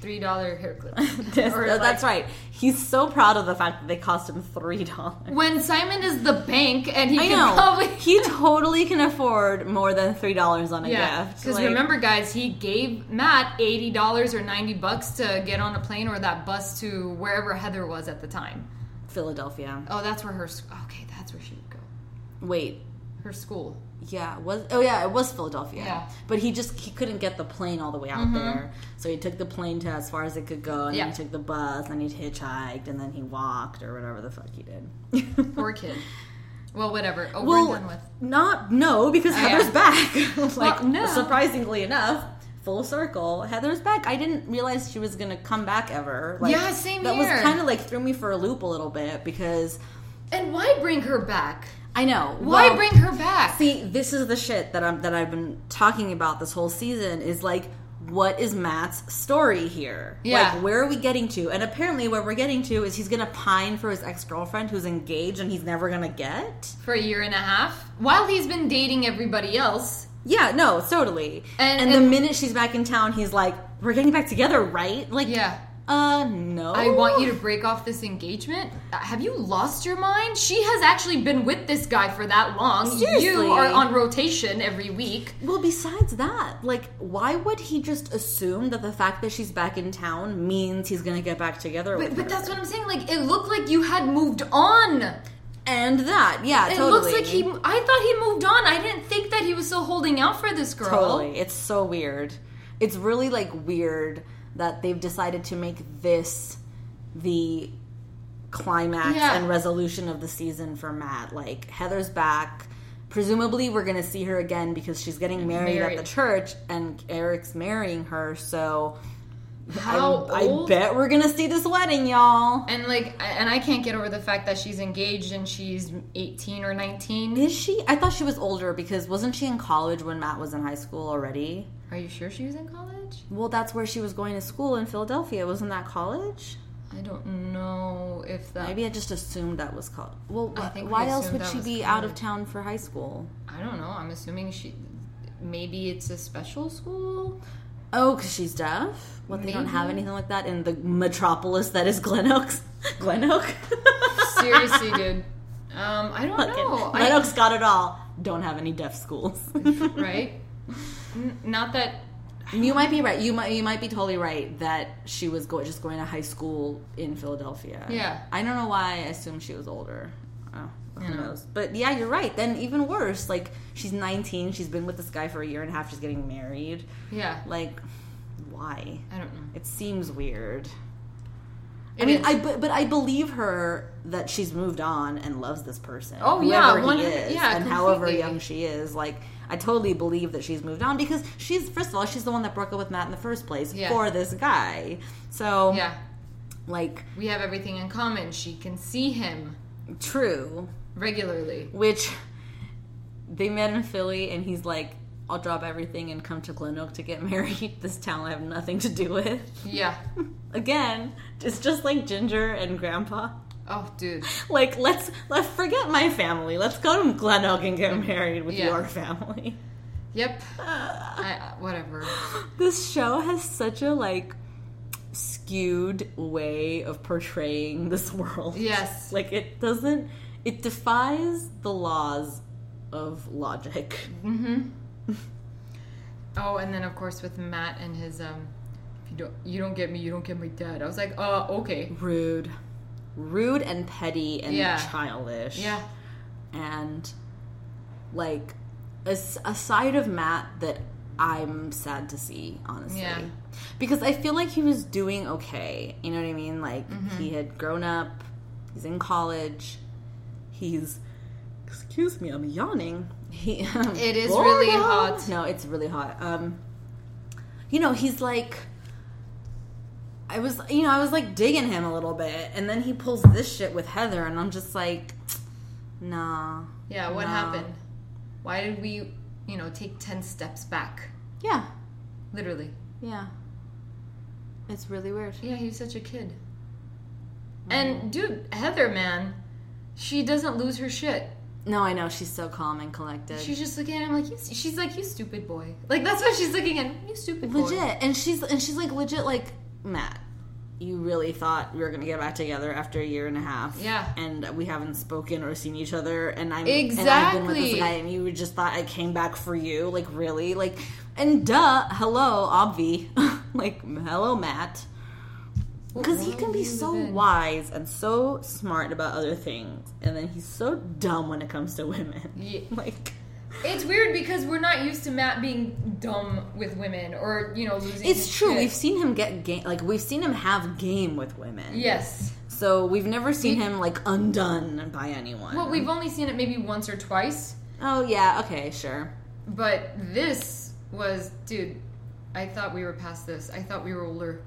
Speaker 2: three dollar hair clip.
Speaker 1: this-
Speaker 2: Or,
Speaker 1: that's right. He's so proud of the fact that they cost him three dollars.
Speaker 2: When Simon is the bank and he
Speaker 1: I
Speaker 2: can
Speaker 1: know
Speaker 2: probably
Speaker 1: he totally can afford more than three dollars on a
Speaker 2: Yeah,
Speaker 1: gift.
Speaker 2: because
Speaker 1: Like,
Speaker 2: remember, guys, he gave Matt eighty dollars or ninety bucks to get on a plane or that bus to wherever Heather was at the time.
Speaker 1: Philadelphia.
Speaker 2: Oh, that's where her. Okay, that's where she would go.
Speaker 1: Wait,
Speaker 2: Her school.
Speaker 1: yeah, was oh yeah, it was Philadelphia.
Speaker 2: Yeah. Mm-hmm.
Speaker 1: but he just he couldn't get the plane all the way out there, so he took the plane to as far as it could go, and
Speaker 2: Yeah.
Speaker 1: then he took the bus, and he hitchhiked, and then he walked or whatever the fuck he did.
Speaker 2: Poor kid. Well, whatever. Over
Speaker 1: well,
Speaker 2: and done with.
Speaker 1: not no because
Speaker 2: Oh, yeah.
Speaker 1: Heather's back. like
Speaker 2: Well, no.
Speaker 1: surprisingly enough. Full circle, Heather's back. I didn't realize she was gonna come back ever. Like,
Speaker 2: Yeah, same
Speaker 1: That
Speaker 2: here.
Speaker 1: was kind of like threw me for a loop a little bit because
Speaker 2: And why bring her back?
Speaker 1: I know
Speaker 2: Why
Speaker 1: well,
Speaker 2: bring her back?
Speaker 1: See, this is the shit that I'm that I've been talking about this whole season is like what is Matt's story here?
Speaker 2: Yeah.
Speaker 1: Like where are we getting to? And apparently where we're getting to is he's gonna pine for his ex-girlfriend who's engaged and he's never gonna get.
Speaker 2: For a year and a half, while he's been dating everybody else.
Speaker 1: Yeah, no, totally.
Speaker 2: And-
Speaker 1: And, the minute she's back in town, he's like, "We're getting back together, right?" Like,
Speaker 2: Yeah.
Speaker 1: Uh, no.
Speaker 2: I want you to break off this engagement. Uh, Have you lost your mind? She has actually been with this guy for that long.
Speaker 1: Seriously.
Speaker 2: You are on rotation every week.
Speaker 1: Well, besides that, like, why would he just assume that the fact that she's back in town means he's gonna get back together with
Speaker 2: But, but that's what I'm saying. Like, it looked like you had moved on.
Speaker 1: and that, yeah,
Speaker 2: It
Speaker 1: totally.
Speaker 2: looks like he. I thought he moved on. I didn't think that he was still holding out for this girl.
Speaker 1: Totally. It's so weird. It's really like weird that they've decided to make this the climax
Speaker 2: Yeah.
Speaker 1: and resolution of the season for Matt. Like Heather's back. Presumably we're gonna see her again because she's getting married,
Speaker 2: Married.
Speaker 1: at the church and Eric's marrying her, so
Speaker 2: How
Speaker 1: I? I bet we're gonna see this wedding, y'all.
Speaker 2: And like, and I can't get over the fact that she's engaged and she's 18 or 19.
Speaker 1: Is she? I thought she was older because wasn't she in college when Matt was in high school already?
Speaker 2: Are you sure she was in college?
Speaker 1: Well, that's where she was going to school in Philadelphia. Wasn't that college?
Speaker 2: I don't know if that.
Speaker 1: Maybe I just assumed that was called. Well,
Speaker 2: I think we
Speaker 1: why else would she be out of town for high school?
Speaker 2: I don't know. I'm assuming she. Maybe it's a special school.
Speaker 1: Oh, because she's deaf? What, they don't have anything like that in the metropolis that is Glen Oaks? Glen Oak?
Speaker 2: Seriously, dude. Um, I don't
Speaker 1: Fucking
Speaker 2: know.
Speaker 1: Glen
Speaker 2: I,
Speaker 1: Oaks got it all. Don't have any deaf schools.
Speaker 2: right? N- not that.
Speaker 1: You might be right. You might you might be totally right that she was go- just going to high school in Philadelphia.
Speaker 2: Yeah.
Speaker 1: I don't know why I assumed she was older. Oh, who knows? But yeah, you're right. Then even worse. Like she's 19. She's been with this guy for a year and a half. She's getting married.
Speaker 2: Yeah.
Speaker 1: Like, why?
Speaker 2: I don't know.
Speaker 1: It seems weird. I mean,
Speaker 2: is.
Speaker 1: I but, but I believe her that she's moved on and loves this person.
Speaker 2: Oh, yeah,
Speaker 1: whoever he
Speaker 2: 100
Speaker 1: is,
Speaker 2: yeah,
Speaker 1: and however young she is. Like, I totally believe that she's moved on because she's first of all she's the one that broke up with Matt in the first place
Speaker 2: Yeah.
Speaker 1: for this guy. So,
Speaker 2: Yeah.
Speaker 1: like,
Speaker 2: We have everything in common. She can see him
Speaker 1: true.
Speaker 2: regularly.
Speaker 1: Which they met in Philly, and he's like, "I'll drop everything and come to Glen Oak to get married. This town I have nothing to do with."
Speaker 2: Yeah.
Speaker 1: Again, it's just like Ginger and Grandpa.
Speaker 2: Oh, dude.
Speaker 1: Like let's let's forget my family. Let's go to Glen Oak and get married with
Speaker 2: Yeah.
Speaker 1: your family.
Speaker 2: Yep. I, whatever.
Speaker 1: This show has such a like skewed way of portraying this world.
Speaker 2: Yes.
Speaker 1: Like it doesn't it defies the laws of logic. Mm-hmm.
Speaker 2: oh, and then of course with Matt and his um, if you don't you don't get me, you don't get my dad. I was like, uh, okay.
Speaker 1: Rude. Rude and petty and
Speaker 2: Yeah.
Speaker 1: childish.
Speaker 2: Yeah.
Speaker 1: and like a side of Matt that I'm sad to see, honestly.
Speaker 2: Yeah.
Speaker 1: Because I feel like he was doing okay. You know what I mean? Like
Speaker 2: Mm-hmm.
Speaker 1: he had grown up, he's in college, he's excuse me, I'm yawning. He
Speaker 2: It is really hot.
Speaker 1: No, it's really hot. Um you know, he's like I was, you know, I was like digging him a little bit, and then he pulls this shit with Heather, and I'm just like, nah.
Speaker 2: Yeah, what
Speaker 1: No.
Speaker 2: happened? Why did we, you know, take 10 steps back?
Speaker 1: Yeah,
Speaker 2: Literally.
Speaker 1: yeah. It's really weird.
Speaker 2: Yeah, he's such a kid. And dude, Heather, man, she doesn't lose her shit.
Speaker 1: No, I know she's so calm and collected.
Speaker 2: She's just looking at him like you. She's like, "You stupid boy." Like that's what she's looking at. You stupid boy.
Speaker 1: legit, and she's and she's like legit, like Matt. You really thought we were gonna get back together after a year and a half,
Speaker 2: Yeah.
Speaker 1: And we haven't spoken or seen each other, and I'm And I've been with this
Speaker 2: Exactly.
Speaker 1: guy, and you just thought I came back for you, like really, like, and duh, hello, obvi, like hello, Matt. Because he can be
Speaker 2: world do you
Speaker 1: so wise and so smart about other things, and then he's so dumb when it comes to women.
Speaker 2: Yeah.
Speaker 1: Like,
Speaker 2: It's weird because we're not used to Matt being dumb with women or you know losing.
Speaker 1: it's
Speaker 2: his
Speaker 1: true.
Speaker 2: shit.
Speaker 1: We've seen him get game, like we've seen him have game with women.
Speaker 2: yes.
Speaker 1: So we've never seen him like undone by anyone.
Speaker 2: Well, we've only seen it maybe once or twice,
Speaker 1: Oh yeah, okay, sure.
Speaker 2: but this was, dude. I thought we were past this. I thought we were older.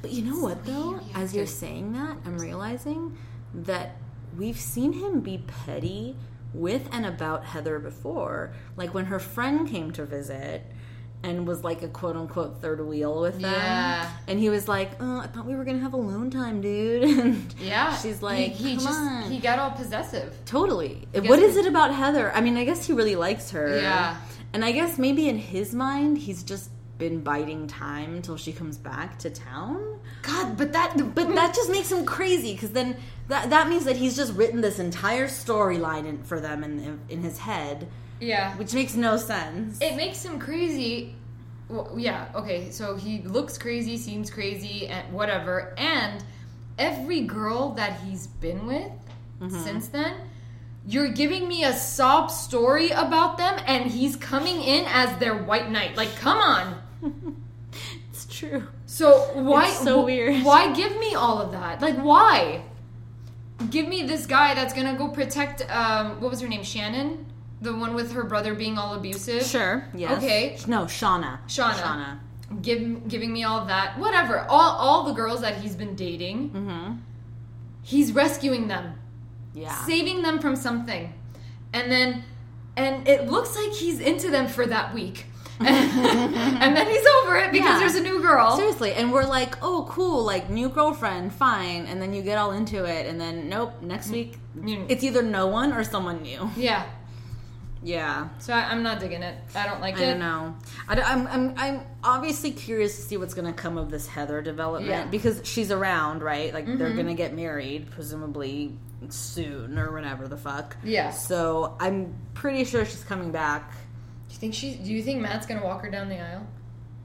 Speaker 1: But you know what though? As you're saying that, I'm realizing that we've seen him be petty with and about Heather before. Like when her friend came to visit and was like a quote unquote third wheel with them.
Speaker 2: Yeah.
Speaker 1: And he was like, Oh, I thought we were gonna have alone time, dude. And
Speaker 2: Yeah,
Speaker 1: she's like,
Speaker 2: he, he
Speaker 1: Come
Speaker 2: just
Speaker 1: on.
Speaker 2: he got all possessive.
Speaker 1: Totally. What is it about Heather? I mean, I guess he really likes her.
Speaker 2: Yeah.
Speaker 1: And I guess maybe in his mind, he's just been biding time until she comes back to town.
Speaker 2: God, but that
Speaker 1: But that just makes him crazy because then that that means that he's just written this entire storyline for them in in his head,
Speaker 2: yeah,
Speaker 1: which makes no sense.
Speaker 2: it makes him crazy. Well, yeah, okay. So he looks crazy, seems crazy, and whatever. And every girl that he's been with
Speaker 1: Mm-hmm.
Speaker 2: since then, you're giving me a sob story about them, and he's coming in as their white knight. Like, come on.
Speaker 1: It's true.
Speaker 2: So why?
Speaker 1: It's so weird.
Speaker 2: Why give me all of that? Like, why? Give me this guy that's gonna go protect. Um, what was her name? Shannon, the one with her brother being all abusive.
Speaker 1: Sure. Yes.
Speaker 2: Okay.
Speaker 1: No, Shauna.
Speaker 2: Shauna.
Speaker 1: Shauna.
Speaker 2: Give, giving me all that. Whatever. All all the girls that he's been dating.
Speaker 1: Mm-hmm.
Speaker 2: He's rescuing them,
Speaker 1: Yeah.
Speaker 2: saving them from something, and then, and it looks like he's into them for that week. and then he's over it because
Speaker 1: Yeah.
Speaker 2: there's a new girl.
Speaker 1: Seriously, and we're like, oh, cool, like new girlfriend, fine. And then you get all into it, and then nope, next week it's either no one or someone new.
Speaker 2: Yeah.
Speaker 1: Yeah,
Speaker 2: So I, I'm not digging it. I don't like
Speaker 1: I
Speaker 2: it.
Speaker 1: I don't know. I, am I'm I'm obviously curious to see what's going to come of this Heather development
Speaker 2: Yeah. Mm-hmm.
Speaker 1: because she's around, right? Like they're going to get married, presumably soon or whenever the fuck.
Speaker 2: Yeah.
Speaker 1: So I'm pretty sure she's coming back.
Speaker 2: Do you think she? Do you think Matt's gonna walk her down the aisle?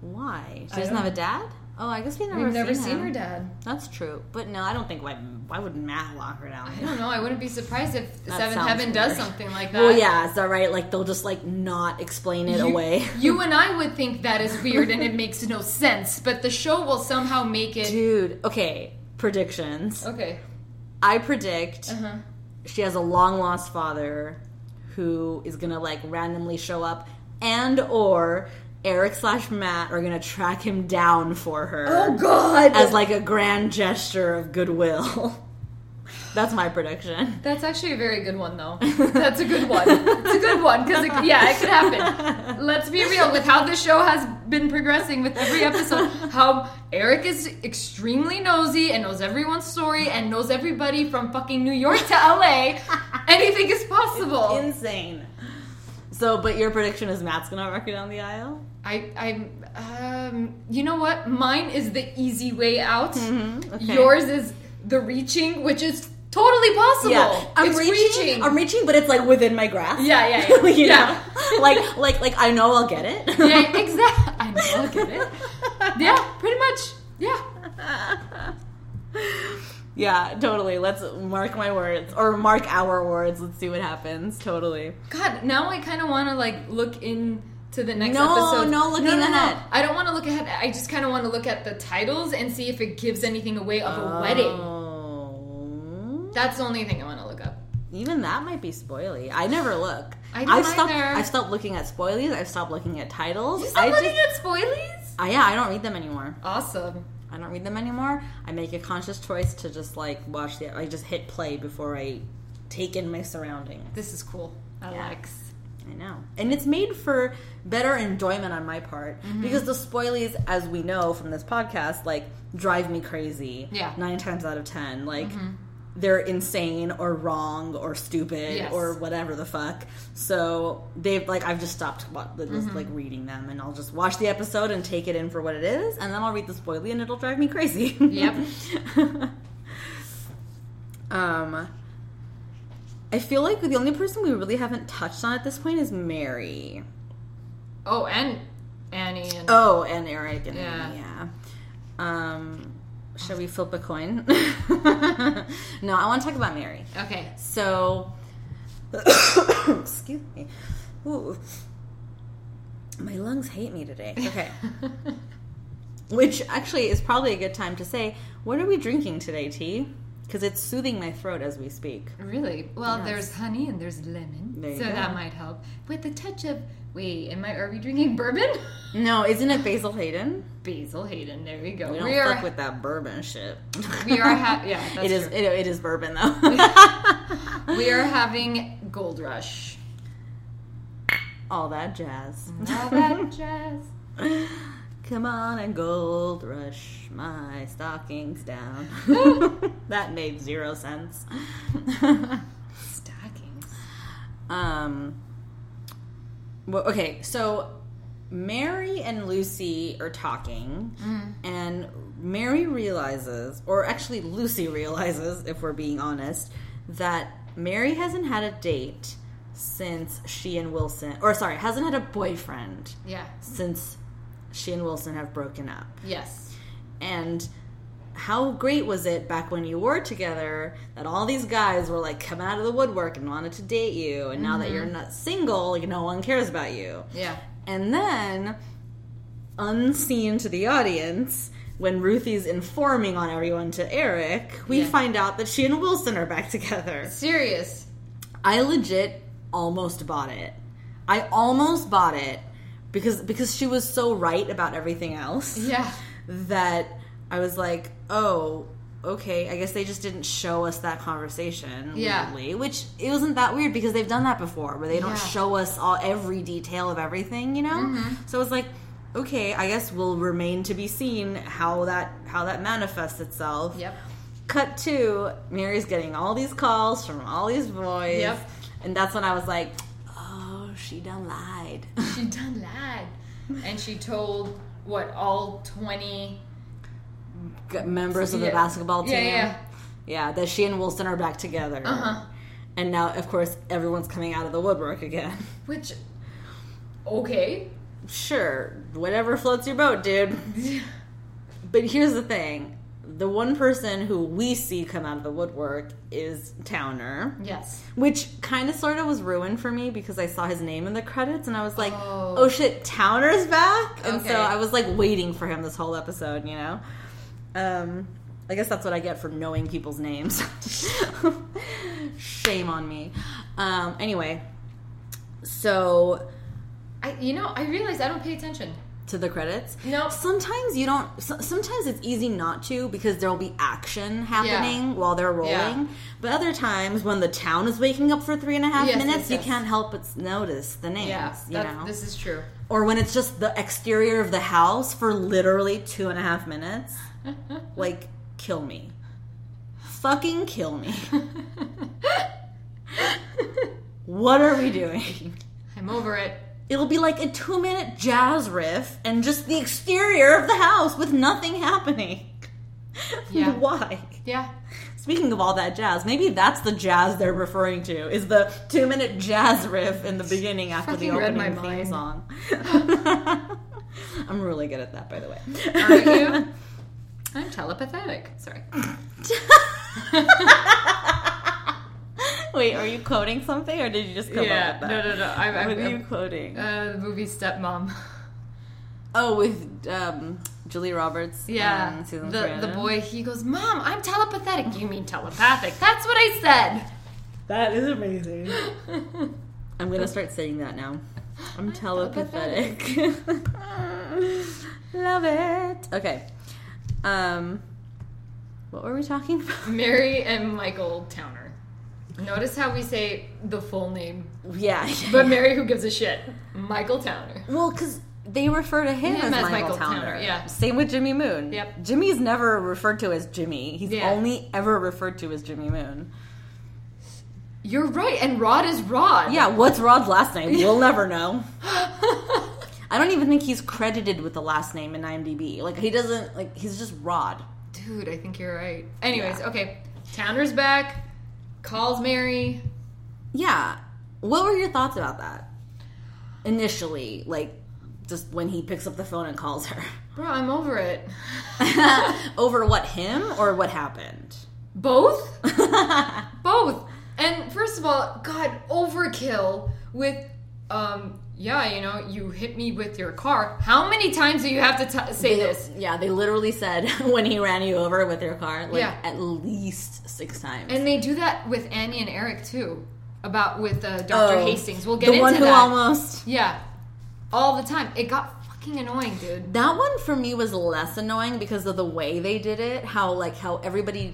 Speaker 1: Why? She
Speaker 2: I
Speaker 1: doesn't
Speaker 2: don't
Speaker 1: have a dad. Oh, I guess we've never
Speaker 2: We've never
Speaker 1: seen, him.
Speaker 2: her dad.
Speaker 1: That's true, but no, I don't think why. Why would Matt lock her down?
Speaker 2: I don't know. I wouldn't be surprised if
Speaker 1: That
Speaker 2: Seven
Speaker 1: sounds
Speaker 2: Heaven does
Speaker 1: weird.
Speaker 2: something like that.
Speaker 1: Well, yeah, is that right? Like they'll just like not explain it
Speaker 2: You,
Speaker 1: away.
Speaker 2: you and I would think that is weird and it makes no sense, but the show will somehow make it.
Speaker 1: Dude, okay. Predictions.
Speaker 2: Okay.
Speaker 1: I predict
Speaker 2: Uh huh.
Speaker 1: she has a long lost father who is gonna like randomly show up, and or Eric slash Matt are gonna track him down for her.
Speaker 2: Oh, God.
Speaker 1: As like a grand gesture of goodwill. That's my prediction.
Speaker 2: That's actually a very good one, though. That's a good one. It's a good one because yeah, it could happen. Let's be real with how this show has been progressing with every episode. How Eric is extremely nosy and knows everyone's story and knows everybody from fucking New York to LA. Anything is possible.
Speaker 1: Insane. So, but your prediction is Matt's gonna rock her down the aisle?
Speaker 2: I, I'm, um, you know what? Mine is the easy way out.
Speaker 1: Mm-hmm. okay.
Speaker 2: Yours is the reaching, which is totally possible.
Speaker 1: Yeah, I'm
Speaker 2: it's
Speaker 1: reaching, I'm reaching, but it's like within my grasp.
Speaker 2: Yeah, yeah, yeah.
Speaker 1: you
Speaker 2: Yeah.
Speaker 1: know, like, like, like I know I'll get it.
Speaker 2: yeah, exactly. I know, I'll get it. Yeah, pretty much. Yeah.
Speaker 1: yeah, totally. Let's mark my words or mark our words. Let's see what happens. Totally.
Speaker 2: God, now I kind of want to like look into the next episode.
Speaker 1: No,
Speaker 2: episode.
Speaker 1: no looking ahead.
Speaker 2: I don't want to look ahead. I just kind of want to look at the titles and see if it gives anything away of a wedding.
Speaker 1: Oh.
Speaker 2: That's the only thing I want to look up.
Speaker 1: Even that might be spoily. I never look.
Speaker 2: I don't
Speaker 1: I've stopped.
Speaker 2: either.
Speaker 1: I've stopped looking at spoilies. I've stopped looking at titles.
Speaker 2: You stop
Speaker 1: I
Speaker 2: looking
Speaker 1: just,
Speaker 2: at spoilies?
Speaker 1: I, yeah, I don't read them anymore.
Speaker 2: Awesome.
Speaker 1: I don't read them anymore. I make a conscious choice to just like watch the. I just hit play before I take in my surroundings.
Speaker 2: This is cool. I
Speaker 1: Yeah.
Speaker 2: like.
Speaker 1: I know. And it's made for better enjoyment on my part
Speaker 2: Mm-hmm.
Speaker 1: because the spoilies, as we know from this podcast, like drive me crazy.
Speaker 2: Yeah. Mm-hmm.
Speaker 1: Nine times out of ten. Like they're insane or wrong or stupid
Speaker 2: Yes.
Speaker 1: or whatever the fuck. So they've like I've just stopped just
Speaker 2: Mm-hmm.
Speaker 1: like reading them and I'll just watch the episode and take it in for what it is and then I'll read the spoilie and it'll drive me crazy.
Speaker 2: Yep.
Speaker 1: um I feel like the only person we really haven't touched on at this point is Mary.
Speaker 2: Oh, and Annie and
Speaker 1: Oh, and Eric and
Speaker 2: Yeah.
Speaker 1: Amy, yeah. Um, shall we flip a coin? no, I want to talk about Mary.
Speaker 2: okay.
Speaker 1: So, excuse me. Ooh. My lungs hate me today. Okay. Which actually is probably a good time to say, what are we drinking today, T? Because it's soothing my throat as we speak.
Speaker 2: Really? Well,
Speaker 1: Yes.
Speaker 2: there's honey and there's lemon,
Speaker 1: There
Speaker 2: so
Speaker 1: go.
Speaker 2: that might help with a touch of. Wait, am I? Are we drinking bourbon?
Speaker 1: No, isn't it Basil Hayden?
Speaker 2: Basil Hayden. There we go.
Speaker 1: We don't
Speaker 2: we are.
Speaker 1: fuck with that bourbon shit.
Speaker 2: we are. Ha- yeah, that's
Speaker 1: it is. It, it is bourbon though.
Speaker 2: we are having Gold Rush.
Speaker 1: All that jazz.
Speaker 2: All that jazz.
Speaker 1: Come on and gold rush my stockings down. that made zero sense.
Speaker 2: Stockings.
Speaker 1: um. Well, okay, so Mary and Lucy are talking, and Mary realizes, or actually Lucy realizes, if we're being honest, that Mary hasn't had a date since she and Wilson, or sorry, hasn't had a boyfriend
Speaker 2: Yeah.
Speaker 1: since she and Wilson have broken up.
Speaker 2: Yes.
Speaker 1: And how great was it back when you were together that all these guys were like coming out of the woodwork and wanted to date you, and now that you're mm-hmm. not single, like no one cares about you.
Speaker 2: Yeah.
Speaker 1: And then, unseen to the audience, when Ruthie's informing on everyone to Eric, we
Speaker 2: Yeah.
Speaker 1: find out that she and Wilson are back together.
Speaker 2: Serious.
Speaker 1: I legit almost bought it. I almost bought it because because she was so right about everything else
Speaker 2: Yeah.
Speaker 1: that I was like, "Oh, okay, I guess they just didn't show us that conversation.
Speaker 2: Yeah.
Speaker 1: weirdly, which it wasn't that weird because they've done that before, where they don't
Speaker 2: Yeah.
Speaker 1: show us all every detail of everything. You know,
Speaker 2: Mm-hmm.
Speaker 1: so it was like. Okay, I guess will remain to be seen how that how that manifests itself.
Speaker 2: Yep.
Speaker 1: Cut to Mary's getting all these calls from all these boys.
Speaker 2: Yep.
Speaker 1: And that's when I was like, she done lied.
Speaker 2: She done lied. And she told what all twenty
Speaker 1: G- Members of the
Speaker 2: Yeah.
Speaker 1: basketball team.
Speaker 2: Yeah, yeah.
Speaker 1: Yeah, that she and Wilson are back together.
Speaker 2: Uh-huh.
Speaker 1: And now, of course, everyone's coming out of the woodwork again.
Speaker 2: Which okay.
Speaker 1: Sure, whatever floats your boat, dude. but here's the thing the one person who we see come out of the woodwork is Towner.
Speaker 2: Yes.
Speaker 1: Which kind of sort of was ruined for me because I saw his name in the credits and I was like,
Speaker 2: Oh.
Speaker 1: oh, shit, Towner's back? And
Speaker 2: Okay.
Speaker 1: so I was like waiting for him this whole episode, you know? Um, I guess that's what I get for knowing people's names. Shame on me. Um, anyway, so
Speaker 2: I you know, I realized I don't pay attention.
Speaker 1: To the credits.
Speaker 2: Nope.
Speaker 1: Sometimes you don't. so- Sometimes it's easy not to because there will be action happening while they're rolling.
Speaker 2: Yeah.
Speaker 1: But other times when the town is waking up for three and a half
Speaker 2: Yes,
Speaker 1: minutes,
Speaker 2: yes,
Speaker 1: you
Speaker 2: yes.
Speaker 1: can't help but notice the names.
Speaker 2: Yeah.
Speaker 1: you know,
Speaker 2: This is true.
Speaker 1: or when it's just the exterior of the house for literally two and a half minutes. like, kill me. Fucking kill me. what are we doing?
Speaker 2: I'm over it.
Speaker 1: It'll be like a two minute jazz riff and just the exterior of the house with nothing happening.
Speaker 2: Yeah.
Speaker 1: Why?
Speaker 2: Yeah.
Speaker 1: Speaking of all that jazz, maybe that's the jazz they're referring to. Is the two minute jazz riff in the beginning after the
Speaker 2: Fucking read
Speaker 1: opening
Speaker 2: my
Speaker 1: theme
Speaker 2: mind.
Speaker 1: song. I'm really good at that, by the way.
Speaker 2: Are you? I'm telepathetic. Sorry.
Speaker 1: Wait, are you quoting something, or did you just come
Speaker 2: Yeah,
Speaker 1: up with that?
Speaker 2: no, no, no, I- I-
Speaker 1: what are
Speaker 2: I-
Speaker 1: you quoting?
Speaker 2: Uh, the movie Stepmom.
Speaker 1: oh, with um, Julie Roberts.
Speaker 2: Yeah,
Speaker 1: and Susan
Speaker 2: the the boy. He goes, "Mom, I'm telepathetic." You mean telepathic? That's what I said.
Speaker 1: That is amazing. I'm gonna start saying that now. I'm telepathetic. Love it. Okay. Um, what were we talking about?
Speaker 2: Mary and Michael Towner. Notice how we say the full name,
Speaker 1: Yeah.
Speaker 2: but Mary, who gives a shit? Michael Towner.
Speaker 1: well, because they refer to him,
Speaker 2: Him
Speaker 1: as,
Speaker 2: as
Speaker 1: Michael,
Speaker 2: Michael
Speaker 1: Towner.
Speaker 2: Towner, yeah.
Speaker 1: Same with Jimmy Moon.
Speaker 2: Yep.
Speaker 1: Jimmy's never referred to as Jimmy. He's
Speaker 2: Yeah.
Speaker 1: only ever referred to as Jimmy Moon.
Speaker 2: You're right, and Rod is Rod.
Speaker 1: Yeah. What's Rod's last name? We'll never know. I don't even think he's credited with the last name in IMDb. Like he doesn't. Like he's just Rod.
Speaker 2: Dude, I think you're right. Anyways,
Speaker 1: Yeah.
Speaker 2: okay. Towner's back. Calls Mary.
Speaker 1: Yeah. What were your thoughts about that? Initially, like just when he picks up the phone and calls her.
Speaker 2: Bro, I'm over it.
Speaker 1: Over what him or what happened?
Speaker 2: Both? Both. And first of all, God, overkill with, um, yeah, you know, you hit me with your car. How many times do you have to t- say
Speaker 1: They-
Speaker 2: this?
Speaker 1: Yeah, they literally said when he ran you over with your car, like
Speaker 2: Yeah.
Speaker 1: at least six times.
Speaker 2: And they do that with Annie and Eric too. About with uh, Dr.
Speaker 1: Oh,
Speaker 2: Hastings. We'll get
Speaker 1: the
Speaker 2: into
Speaker 1: one who
Speaker 2: that.
Speaker 1: almost
Speaker 2: Yeah. All the time. It got fucking annoying, dude.
Speaker 1: That one for me was less annoying because of the way they did it. How like how everybody,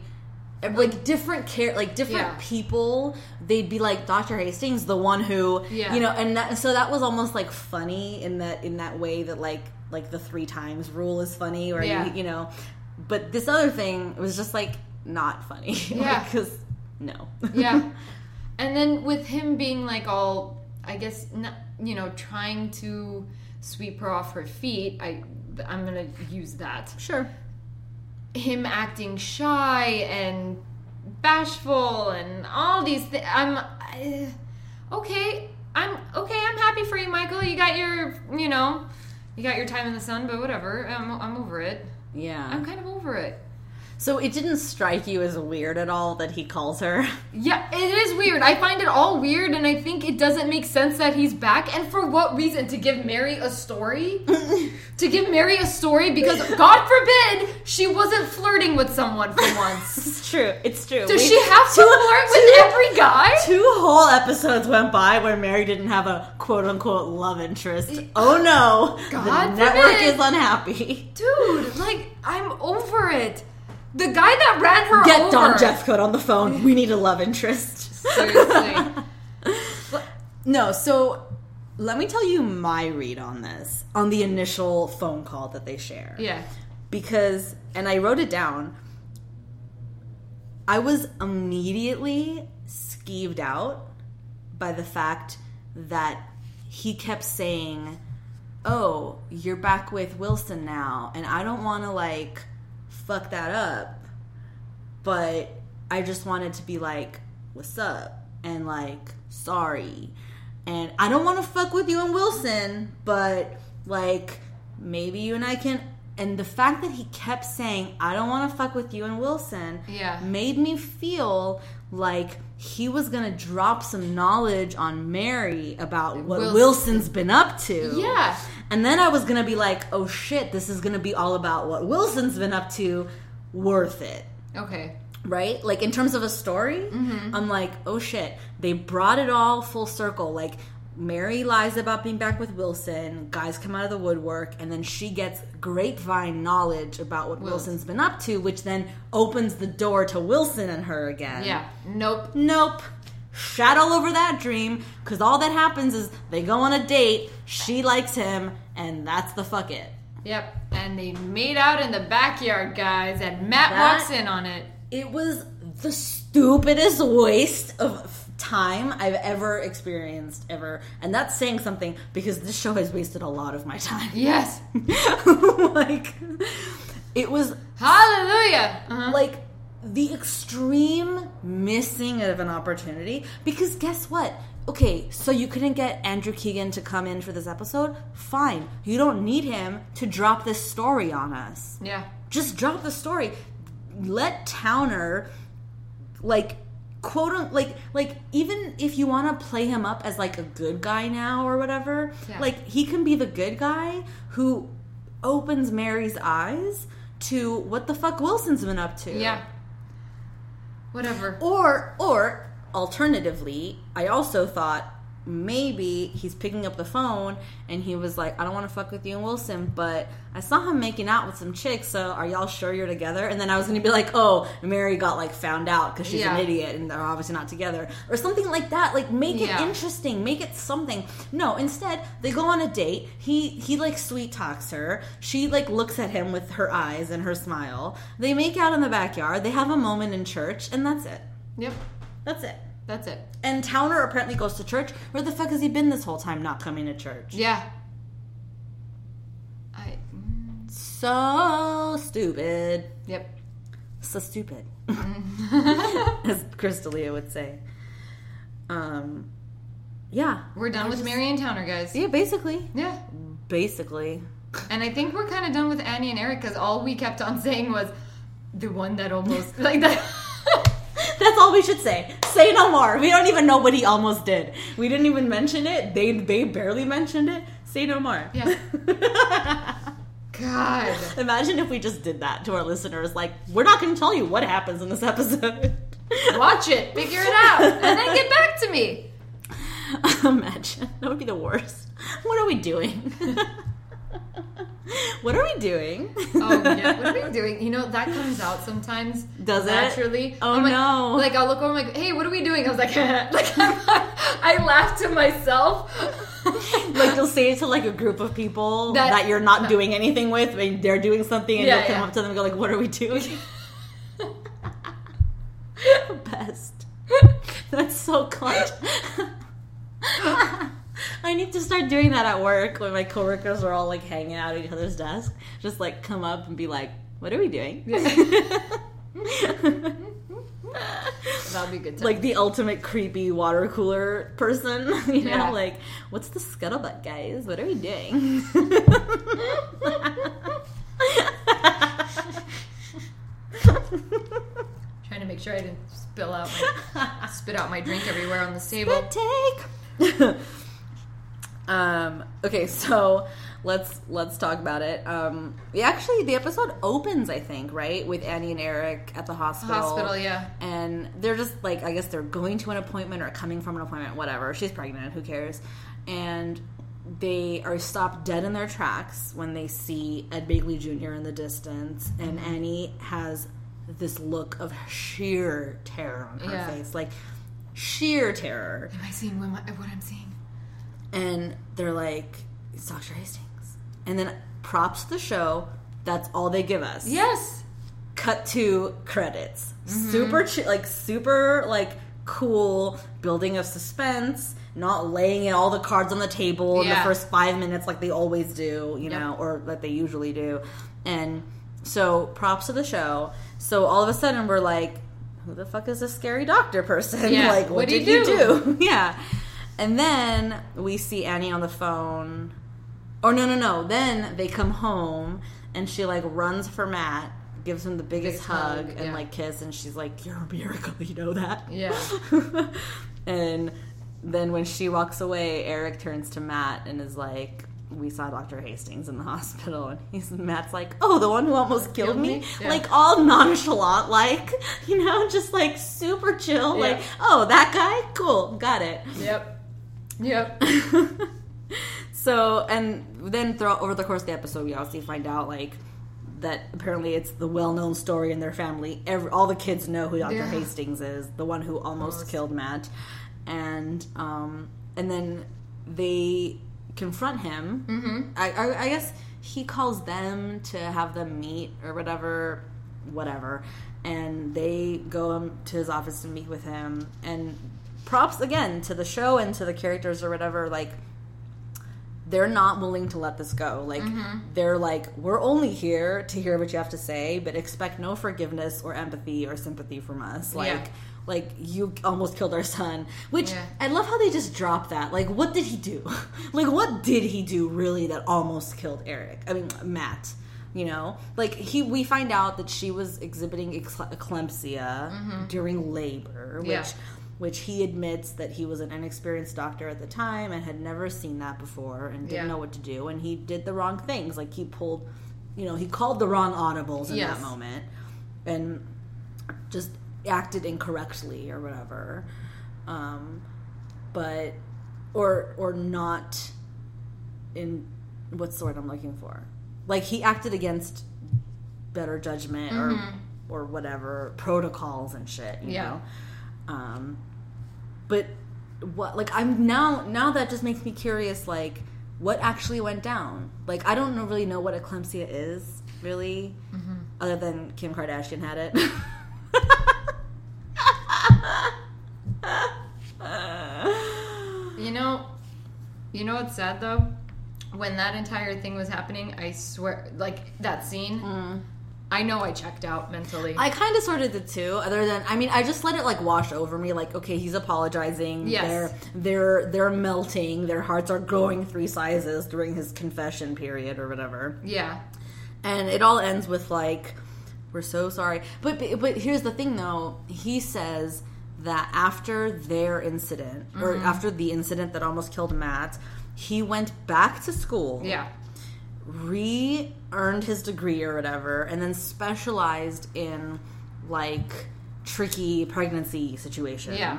Speaker 1: like different care, like different
Speaker 2: Yeah.
Speaker 1: people, they'd be like Dr. Hastings, the one who,
Speaker 2: Yeah.
Speaker 1: you know, and that, so that was almost like funny in that in that way that like like the three times rule is funny, or
Speaker 2: Yeah.
Speaker 1: you, you know, but this other thing was just like not funny,
Speaker 2: Yeah.
Speaker 1: because no,
Speaker 2: yeah. And then with him being like all, I guess, not, you know, trying to sweep her off her feet. I, I'm gonna use that.
Speaker 1: sure,
Speaker 2: Him acting shy and bashful and all these things. I'm I, okay. I'm okay. I'm happy for you, Michael. You got your, you know, you got your time in the sun. But whatever. I'm, I'm over it.
Speaker 1: yeah.
Speaker 2: I'm kind of over it.
Speaker 1: so it didn't strike you as weird at all that he calls her.
Speaker 2: Yeah, it is weird. I find it all weird, and I think it doesn't make sense that he's back. And for what reason? To give Mary a story? to give Mary a story because, God forbid, she wasn't flirting with someone for once.
Speaker 1: It's true. It's true.
Speaker 2: Does
Speaker 1: We-
Speaker 2: she have to
Speaker 1: two-
Speaker 2: flirt with
Speaker 1: two-
Speaker 2: every guy?
Speaker 1: Two whole episodes went by where Mary didn't have a quote unquote love interest. Oh no,
Speaker 2: God
Speaker 1: the network
Speaker 2: forbid.
Speaker 1: is unhappy.
Speaker 2: Dude, like, I'm over it. The guy that ran her
Speaker 1: Get
Speaker 2: over.
Speaker 1: Don Jeffcoat on the phone. We need a love interest.
Speaker 2: Seriously.
Speaker 1: No, so let me tell you my read on this, on the initial phone call that they share.
Speaker 2: yeah.
Speaker 1: Because, and I wrote it down, I was immediately skeeved out by the fact that he kept saying, Oh, you're back with Wilson now, and I don't want to like fuck that up, but I just wanted to be like, What's up? And like, sorry. And I don't want to fuck with you and Wilson, but like, maybe you and I can. And the fact that he kept saying, I don't want to fuck with you and Wilson,
Speaker 2: Yeah.
Speaker 1: made me feel like he was gonna drop some knowledge on Mary about what
Speaker 2: Wilson.
Speaker 1: Wilson's been up to.
Speaker 2: Yeah.
Speaker 1: And then I was gonna be like, oh shit, this is gonna be all about what Wilson's been up to. Worth it.
Speaker 2: Okay.
Speaker 1: Right? Like in terms of a story, mm-hmm. I'm like, oh shit, they brought it all full circle. Like Mary lies about being back with Wilson, guys come out of the woodwork, and then she gets grapevine knowledge about what Wilson's been up to, which then opens the door to Wilson and her again.
Speaker 2: Yeah. Nope.
Speaker 1: Nope. Shat all over that dream, because all that happens is they go on a date, she likes him, and that's the fuck it.
Speaker 2: Yep. And they made out in the backyard, guys, and Matt
Speaker 1: That-
Speaker 2: walks in on it.
Speaker 1: It was the stupidest waste of time I've ever experienced, ever. And that's saying something because this show has wasted a lot of my time.
Speaker 2: Yes.
Speaker 1: like, it was
Speaker 2: Hallelujah. Uh-huh.
Speaker 1: like the extreme missing of an opportunity because guess what okay so you couldn't get andrew keegan to come in for this episode fine you don't need him to drop this story on us
Speaker 2: Yeah.
Speaker 1: just drop the story let towner like quote like like even if you want to play him up as like a good guy now or whatever
Speaker 2: Yeah.
Speaker 1: like he can be the good guy who opens mary's eyes to what the fuck wilson's been up to
Speaker 2: Yeah. Whatever.
Speaker 1: or or alternatively, I also thought maybe he's picking up the phone and he was like, I don't want to fuck with you and Wilson, but I saw him making out with some chicks, so are y'all sure you're together? And then I was gonna be like, oh, Mary got like found out because she's
Speaker 2: Yeah.
Speaker 1: an idiot and they're obviously not together. Or something like that. Like make it interesting, make it something. No, instead they go on a date. He he like sweet talks her. She like looks at him with her eyes and her smile. They make out in the backyard. They have a moment in church, and that's it.
Speaker 2: Yep.
Speaker 1: That's it.
Speaker 2: That's it.
Speaker 1: And Towner apparently goes to church. Where the fuck has he been this whole time not coming to church?
Speaker 2: Yeah. I. mm,
Speaker 1: So stupid.
Speaker 2: Yep.
Speaker 1: So stupid. As Crystalia would say. Um yeah.
Speaker 2: We're done with Marion Towner, guys.
Speaker 1: Yeah, basically.
Speaker 2: Yeah.
Speaker 1: Basically.
Speaker 2: And I think we're kind of done with Annie and Eric because all we kept on saying was the one that almost like that.
Speaker 1: That's all we should say. Say no more. We don't even know what he almost did. We didn't even mention it. They they barely mentioned it. Say no more.
Speaker 2: Yeah. God.
Speaker 1: Imagine if we just did that to our listeners. Like, we're not going to tell you what happens in this episode.
Speaker 2: Watch it, figure it out, and then get back to me.
Speaker 1: Imagine. That would be the worst. What are we doing? what are we doing?
Speaker 2: Oh yeah, what are we doing? You know that comes out sometimes.
Speaker 1: Does it?
Speaker 2: naturally?
Speaker 1: Oh,
Speaker 2: I'm like-
Speaker 1: no.
Speaker 2: Like I'll look over, I'm like, hey, what are we doing? I was like, like I'm, I laughed to myself.
Speaker 1: like, you'll say it to like a group of people that,
Speaker 2: That-
Speaker 1: you're not doing anything with, and they're doing something, and
Speaker 2: Yeah,
Speaker 1: you'll come
Speaker 2: yeah.
Speaker 1: up to them and go, like, what are we doing? Best. That's so clutch. I need to start doing that at work when my coworkers are all like hanging out at each other's desk. Just like come up and be like, "What are we doing?"
Speaker 2: That'll be good. Time.
Speaker 1: like the ultimate creepy water cooler person. You know,
Speaker 2: Yeah.
Speaker 1: like, "What's the scuttlebutt, guys? What are we doing?"
Speaker 2: trying to make sure I didn't spill out my spit out my drink everywhere on the table.
Speaker 1: take. Um. Okay, so let's let's talk about it. Um. We actually the episode opens, I think, right, with Annie and Eric at the hospital.
Speaker 2: Hospital, yeah.
Speaker 1: And they're just like, I guess they're going to an appointment or coming from an appointment, whatever. She's pregnant. Who cares? And they are stopped dead in their tracks when they see Ed Begley Jr. in the distance, and Annie has this look of sheer terror on her
Speaker 2: Yeah.
Speaker 1: face, like sheer terror.
Speaker 2: Am I seeing what, what I'm seeing?
Speaker 1: And they're like, "It's Doctor Hastings," and then props to the show. That's all they give us.
Speaker 2: Yes.
Speaker 1: cut to credits.
Speaker 2: Mm-hmm.
Speaker 1: Super chi- like super like cool building of suspense, not laying all the cards on the table in the first 5 minutes like they always do, you
Speaker 2: Yep.
Speaker 1: know, or like they usually do. And so props to the show. So all of a sudden we're like who the fuck is this scary doctor person?
Speaker 2: Yeah,
Speaker 1: like what
Speaker 2: what'd
Speaker 1: did you
Speaker 2: do?
Speaker 1: do? yeah. And then we see Annie on the phone. Or no, no, no. Then they come home and she like runs for Matt, gives him the biggest
Speaker 2: Biggest
Speaker 1: hug,
Speaker 2: hug,
Speaker 1: and
Speaker 2: yeah.
Speaker 1: like kiss, and she's like, "You're a miracle, you know that."
Speaker 2: Yeah.
Speaker 1: and then when she walks away, Eric turns to Matt and is like, "We saw Doctor Hastings in the hospital," and he's Matt's like, "Oh, the one who almost killed,
Speaker 2: Killed
Speaker 1: me,"
Speaker 2: me? Yeah.
Speaker 1: like all nonchalant, like you know, just like super chill, like, "Oh, that guy, cool, got it."
Speaker 2: Yep. Yep.
Speaker 1: So, and then throughout over the course of the episode, we obviously find out like that apparently it's the well-known story in their family. Every, all the kids know who Dr.
Speaker 2: Yeah.
Speaker 1: Hastings is, the one who almost,
Speaker 2: Almost.
Speaker 1: killed Matt, and um, and then they confront him. Mm-hmm. I, I, I guess he calls them to have them meet or whatever, whatever, and they go um, to his office to meet with him. And props again to the show and to the characters or whatever, like they're not willing to let this go. Like mm-hmm. they're like, we're only here to hear what you have to say, but expect no forgiveness or empathy or sympathy from us. Like,
Speaker 2: Yeah.
Speaker 1: like you almost killed our son. Which
Speaker 2: Yeah.
Speaker 1: I love how they just drop that. Like, what did he do? like, what did he do really that almost killed Eric? I mean, Matt. You know, like he, we find out that she was exhibiting ecl- eclampsia mm-hmm. during labor, which
Speaker 2: Yeah.
Speaker 1: Which he admits that he was an inexperienced doctor at the time and had never seen that before and didn't
Speaker 2: Yeah.
Speaker 1: know what to do and he did the wrong things like he pulled you know he called the wrong audibles in
Speaker 2: Yes.
Speaker 1: that moment and just acted incorrectly or whatever um but or or not in what's the word i'm looking for like he acted against better judgment or or whatever protocols and shit you
Speaker 2: Yeah.
Speaker 1: know um but what like i'm now now that just makes me curious like what actually went down? Like i don't know, really know what eclampsia is really other than kim kardashian had it.
Speaker 2: You know, you know what's sad though? When that entire thing was happening, I swear, like that scene, I know I checked out mentally.
Speaker 1: I kind of sort of did too. Other than, I mean, I just let it like wash over me. Like, okay, he's apologizing.
Speaker 2: Yes.
Speaker 1: They're they're they're melting. Their hearts are growing three sizes during his confession period or whatever.
Speaker 2: yeah,
Speaker 1: And it all ends with like, we're so sorry. But but, but here's the thing though. He says that after their incident or
Speaker 2: Mm-hmm.
Speaker 1: after the incident that almost killed Matt, he went back to school
Speaker 2: yeah,
Speaker 1: re earned his degree or whatever, and then specialized in like tricky pregnancy situations.
Speaker 2: Yeah.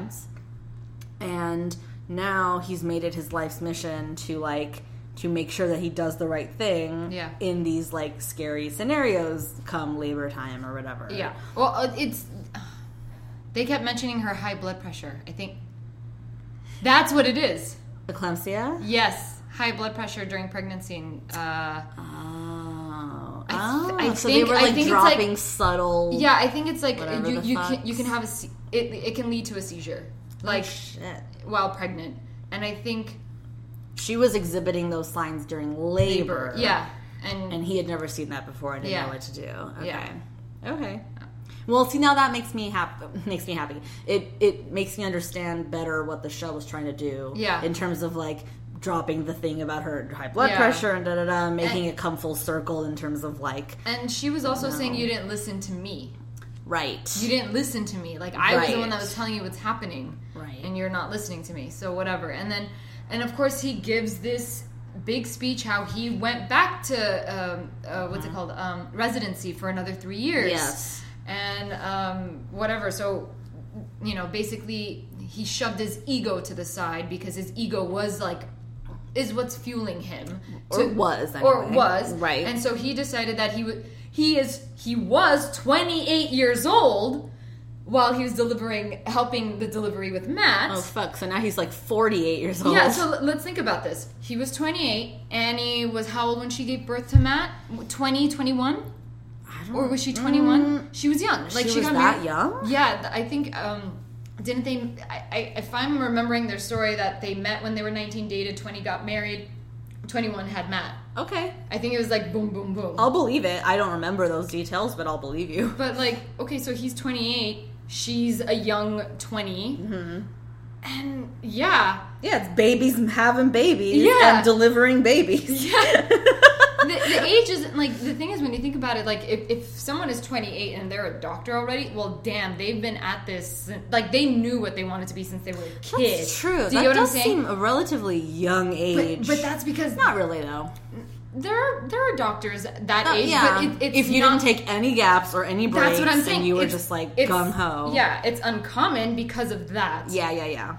Speaker 1: And now he's made it his life's mission to like to make sure that he does the right thing
Speaker 2: Yeah.
Speaker 1: in these like scary scenarios come labor time or whatever.
Speaker 2: yeah. Well, uh, it's they kept mentioning her high blood pressure. I think that's what it is.
Speaker 1: Eclampsia?
Speaker 2: Yes, high blood pressure during pregnancy. And, uh,
Speaker 1: Oh.
Speaker 2: I th-
Speaker 1: oh.
Speaker 2: I
Speaker 1: so
Speaker 2: think-
Speaker 1: they were like
Speaker 2: think it's, like-
Speaker 1: dropping subtle
Speaker 2: yeah, I think it's like you you can you can have a se- it it can lead to a seizure oh, like
Speaker 1: shit.
Speaker 2: while pregnant, and I think
Speaker 1: She was exhibiting those signs during labor.
Speaker 2: yeah, and,
Speaker 1: And he had never seen that before and didn't
Speaker 2: Yeah.
Speaker 1: know what to do. Okay.
Speaker 2: Yeah.
Speaker 1: Okay. Well, see now that makes me happy. Makes me happy. It it makes me understand better what the show was trying to do.
Speaker 2: Yeah.
Speaker 1: In terms of like dropping the thing about her high blood
Speaker 2: Yeah.
Speaker 1: pressure and da da da, making
Speaker 2: And-
Speaker 1: it come full circle in terms of like
Speaker 2: and she was also saying you didn't listen to me.
Speaker 1: right.
Speaker 2: You didn't listen to me. Like I was the one that was telling you what's happening,
Speaker 1: Right.
Speaker 2: And you're not listening to me. So whatever. And then, and of course, he gives this big speech how he went back to um, uh, what's it called um, residency for another three years.
Speaker 1: Yes.
Speaker 2: And um, whatever. So you know, basically, he shoved his ego to the side because his ego was like is what's fueling him
Speaker 1: Or was,
Speaker 2: or
Speaker 1: anyway.
Speaker 2: was
Speaker 1: Right.
Speaker 2: and so he decided that he would he is he was 28 years old while he was delivering helping the delivery with Matt.
Speaker 1: Oh fuck! So now he's like 48 years old.
Speaker 2: Yeah, so let's think about this. He was 28. Annie was how old when she gave birth to Matt? 20, 21? Or was she 21? she was young. Like
Speaker 1: Mm. She was
Speaker 2: got
Speaker 1: that
Speaker 2: married-
Speaker 1: young?
Speaker 2: Yeah, I think um didn't they I, I if I'm remembering their story that they met when they were 19 dated 20 got married 21 had Matt.
Speaker 1: okay,
Speaker 2: I think it was like boom boom boom.
Speaker 1: I'll believe it. I don't remember those details, but I'll believe you.
Speaker 2: But like, okay, so he's 28. She's a young 20.
Speaker 1: Mm-hmm.
Speaker 2: And yeah,
Speaker 1: Yeah, it's babies having babies
Speaker 2: Yeah.
Speaker 1: and delivering babies.
Speaker 2: yeah. the, the age isn't like the thing is when you think about it like if, if someone is 28 and they're a doctor already well damn they've been at this like they knew what they wanted to be since they were a kid
Speaker 1: That's true.
Speaker 2: do you
Speaker 1: that
Speaker 2: know what i'm
Speaker 1: does seem a relatively young age.
Speaker 2: but, but that's because
Speaker 1: not really though.
Speaker 2: there are there are doctors that age
Speaker 1: yeah,
Speaker 2: but it, it's
Speaker 1: if you
Speaker 2: not,
Speaker 1: didn't take any gaps or any breaks,
Speaker 2: that's what i'm saying
Speaker 1: and you were
Speaker 2: It's-
Speaker 1: just like gung ho.
Speaker 2: yeah it's uncommon because of that
Speaker 1: yeah, yeah, yeah.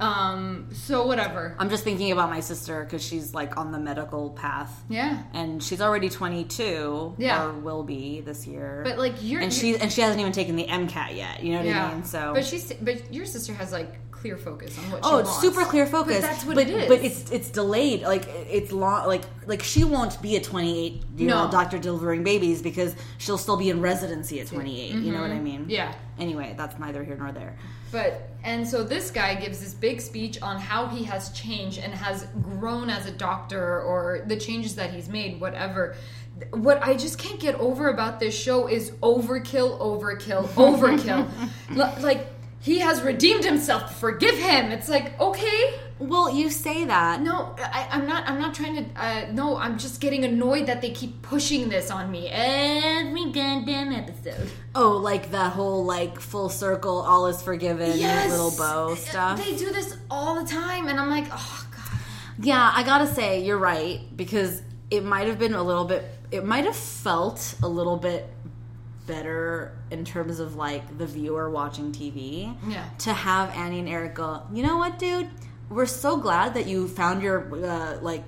Speaker 2: Um so whatever
Speaker 1: I'm just thinking about my sister because she's like on the medical path,
Speaker 2: yeah
Speaker 1: and she's already 22.
Speaker 2: Yeah.
Speaker 1: or will be this year.
Speaker 2: but like you're
Speaker 1: and she and she hasn't even taken the MCAT yet. You know what
Speaker 2: yeah
Speaker 1: I mean? So,
Speaker 2: but she's but your sister has like clear focus on what she
Speaker 1: Oh, it's
Speaker 2: wants.
Speaker 1: super clear focus.
Speaker 2: But that's what
Speaker 1: but,
Speaker 2: it is.
Speaker 1: But it's it's delayed. Like it's long. Like like she won't be a 28 year old doctor delivering babies because she'll still be in residency at 28. You know what I mean?
Speaker 2: Mm-hmm. Yeah.
Speaker 1: Anyway, that's neither here nor there.
Speaker 2: But and so this guy gives this big speech on how he has changed and has grown as a doctor or the changes that he's made, whatever. What I just can't get over about this show is overkill, overkill, overkill. Like he has redeemed himself. Forgive him. It's like okay.
Speaker 1: Well, you say that.
Speaker 2: No, I, I'm not. I'm not trying to. Uh, no, I'm just getting annoyed that they keep pushing this on me every goddamn episode.
Speaker 1: Oh, like that whole like full circle, all is forgiven, little bow stuff.
Speaker 2: They do this all the time, and I'm like, oh god.
Speaker 1: Yeah, I gotta say, you're right, because it might have been a little bit, it might have felt a little bit better in terms of like the viewer watching TV.
Speaker 2: Yeah.
Speaker 1: To have Annie and Eric go, you know what, dude? We're so glad that you found your uh, like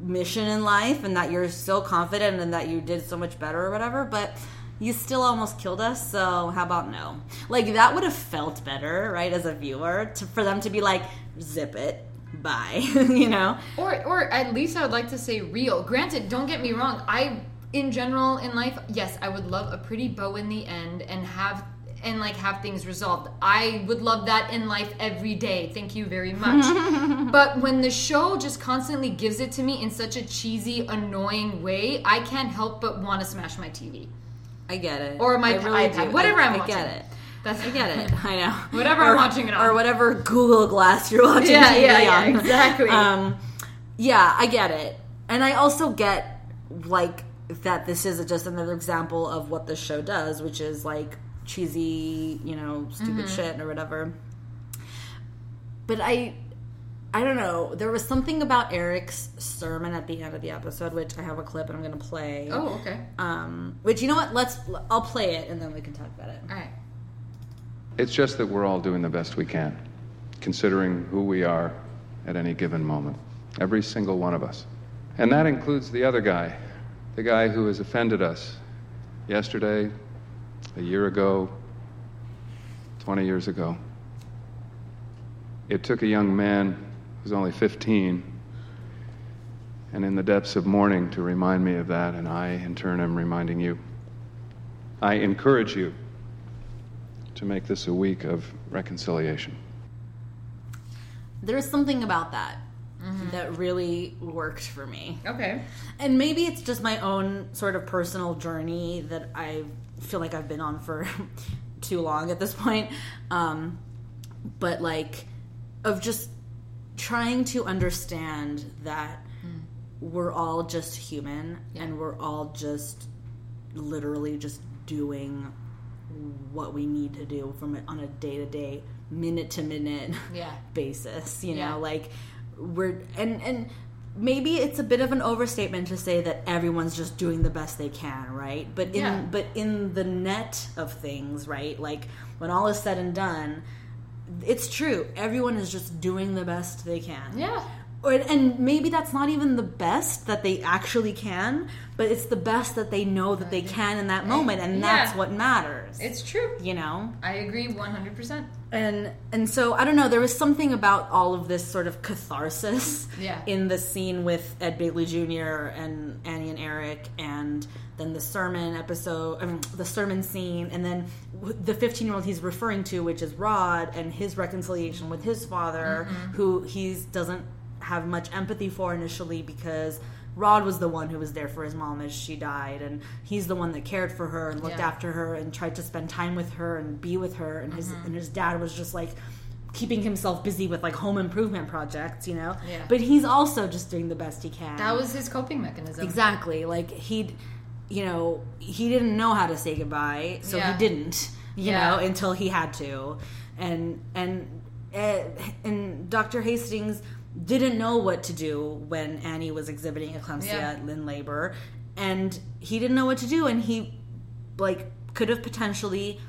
Speaker 1: mission in life and that you're so confident and that you did so much better or whatever, but you still almost killed us, so how about no? Like that would have felt better, right, as a viewer, to, for them to be like, zip it, bye, you know?
Speaker 2: Or, or at least I would like to say real. Granted, don't get me wrong. I, in general, in life, yes, I would love a pretty bow in the end and have and like have things resolved. I would love that in life every day. Thank you very much. but when the show just constantly gives it to me in such a cheesy, annoying way, I can't help but want to smash my TV
Speaker 1: I get it.
Speaker 2: or my
Speaker 1: I really
Speaker 2: iPad,
Speaker 1: do.
Speaker 2: whatever
Speaker 1: I,
Speaker 2: I'm
Speaker 1: I
Speaker 2: watching.
Speaker 1: get it.
Speaker 2: That's
Speaker 1: I get it. I know.
Speaker 2: Whatever I'm watching it on.
Speaker 1: Or whatever Google Glass you're watching
Speaker 2: Yeah,
Speaker 1: TV
Speaker 2: yeah, yeah,
Speaker 1: on.
Speaker 2: exactly.
Speaker 1: Um, yeah, I get it. And I also get, like, that this is just another example of what the show does, which is, like, cheesy, you know, stupid
Speaker 2: Mm-hmm.
Speaker 1: shit or whatever. But I... I don't know. There was something about Eric's sermon at the end of the episode, which I have a clip and I'm going to play.
Speaker 2: Oh, okay.
Speaker 1: Um, which you know what? Let's. I'll play it and then we can talk about it.
Speaker 2: All right.
Speaker 5: It's just that we're all doing the best we can, considering who we are at any given moment. Every single one of us. And that includes the other guy, the guy who has offended us yesterday, a year ago, 20 years ago. It took a young man who was only 15 and in the depths of mourning to remind me of that, and I, in turn, am reminding you. I encourage you to make this a week of reconciliation.
Speaker 1: There's something about that mm-hmm. that really worked for me.
Speaker 2: Okay.
Speaker 1: And maybe it's just my own sort of personal journey that I feel like I've been on for too long at this point. Um, but like, of just trying to understand that we're all just human and we're all just literally just doing what we need to do from it on a day to day, minute to minute
Speaker 2: Yeah.
Speaker 1: basis. You know,
Speaker 2: Yeah.
Speaker 1: like we're and and maybe it's a bit of an overstatement to say that everyone's just doing the best they can, right? But in
Speaker 2: Yeah.
Speaker 1: but in the net of things, right? Like when all is said and done, it's true. Everyone is just doing the best they can.
Speaker 2: Yeah.
Speaker 1: Or, and maybe that's not even the best that they actually can, but it's the best that they know that they can in that moment, and that's
Speaker 2: Yeah.
Speaker 1: what matters.
Speaker 2: It's true.
Speaker 1: you know,
Speaker 2: I agree 100%.
Speaker 1: and and so I don't know. There was something about all of this sort of catharsis
Speaker 2: Yeah.
Speaker 1: in the scene with Ed Begley Jr. and Annie and Eric, and then the sermon episode, I mean, the sermon scene, and then the 15 year old he's referring to, which is Rod, and his reconciliation with his father, mm-hmm. who he doesn't have much empathy for initially because. Rod was the one who was there for his mom as she died, and he's the one that cared for her and looked
Speaker 2: Yeah.
Speaker 1: after her and tried to spend time with her and be with her. And his
Speaker 2: Mm-hmm.
Speaker 1: and his dad was just like keeping himself busy with like home improvement projects, you know.
Speaker 2: Yeah.
Speaker 1: But he's also just doing the best he can.
Speaker 2: That was his coping mechanism.
Speaker 1: exactly like he, you know, he didn't know how to say goodbye, so
Speaker 2: Yeah.
Speaker 1: he didn't, you
Speaker 2: Yeah.
Speaker 1: know, until he had to, and and uh, and Dr. Hastings didn't know what to do when Annie was exhibiting eclampsia
Speaker 2: Yeah.
Speaker 1: in labor, and he didn't know what to do, and he like could have potentially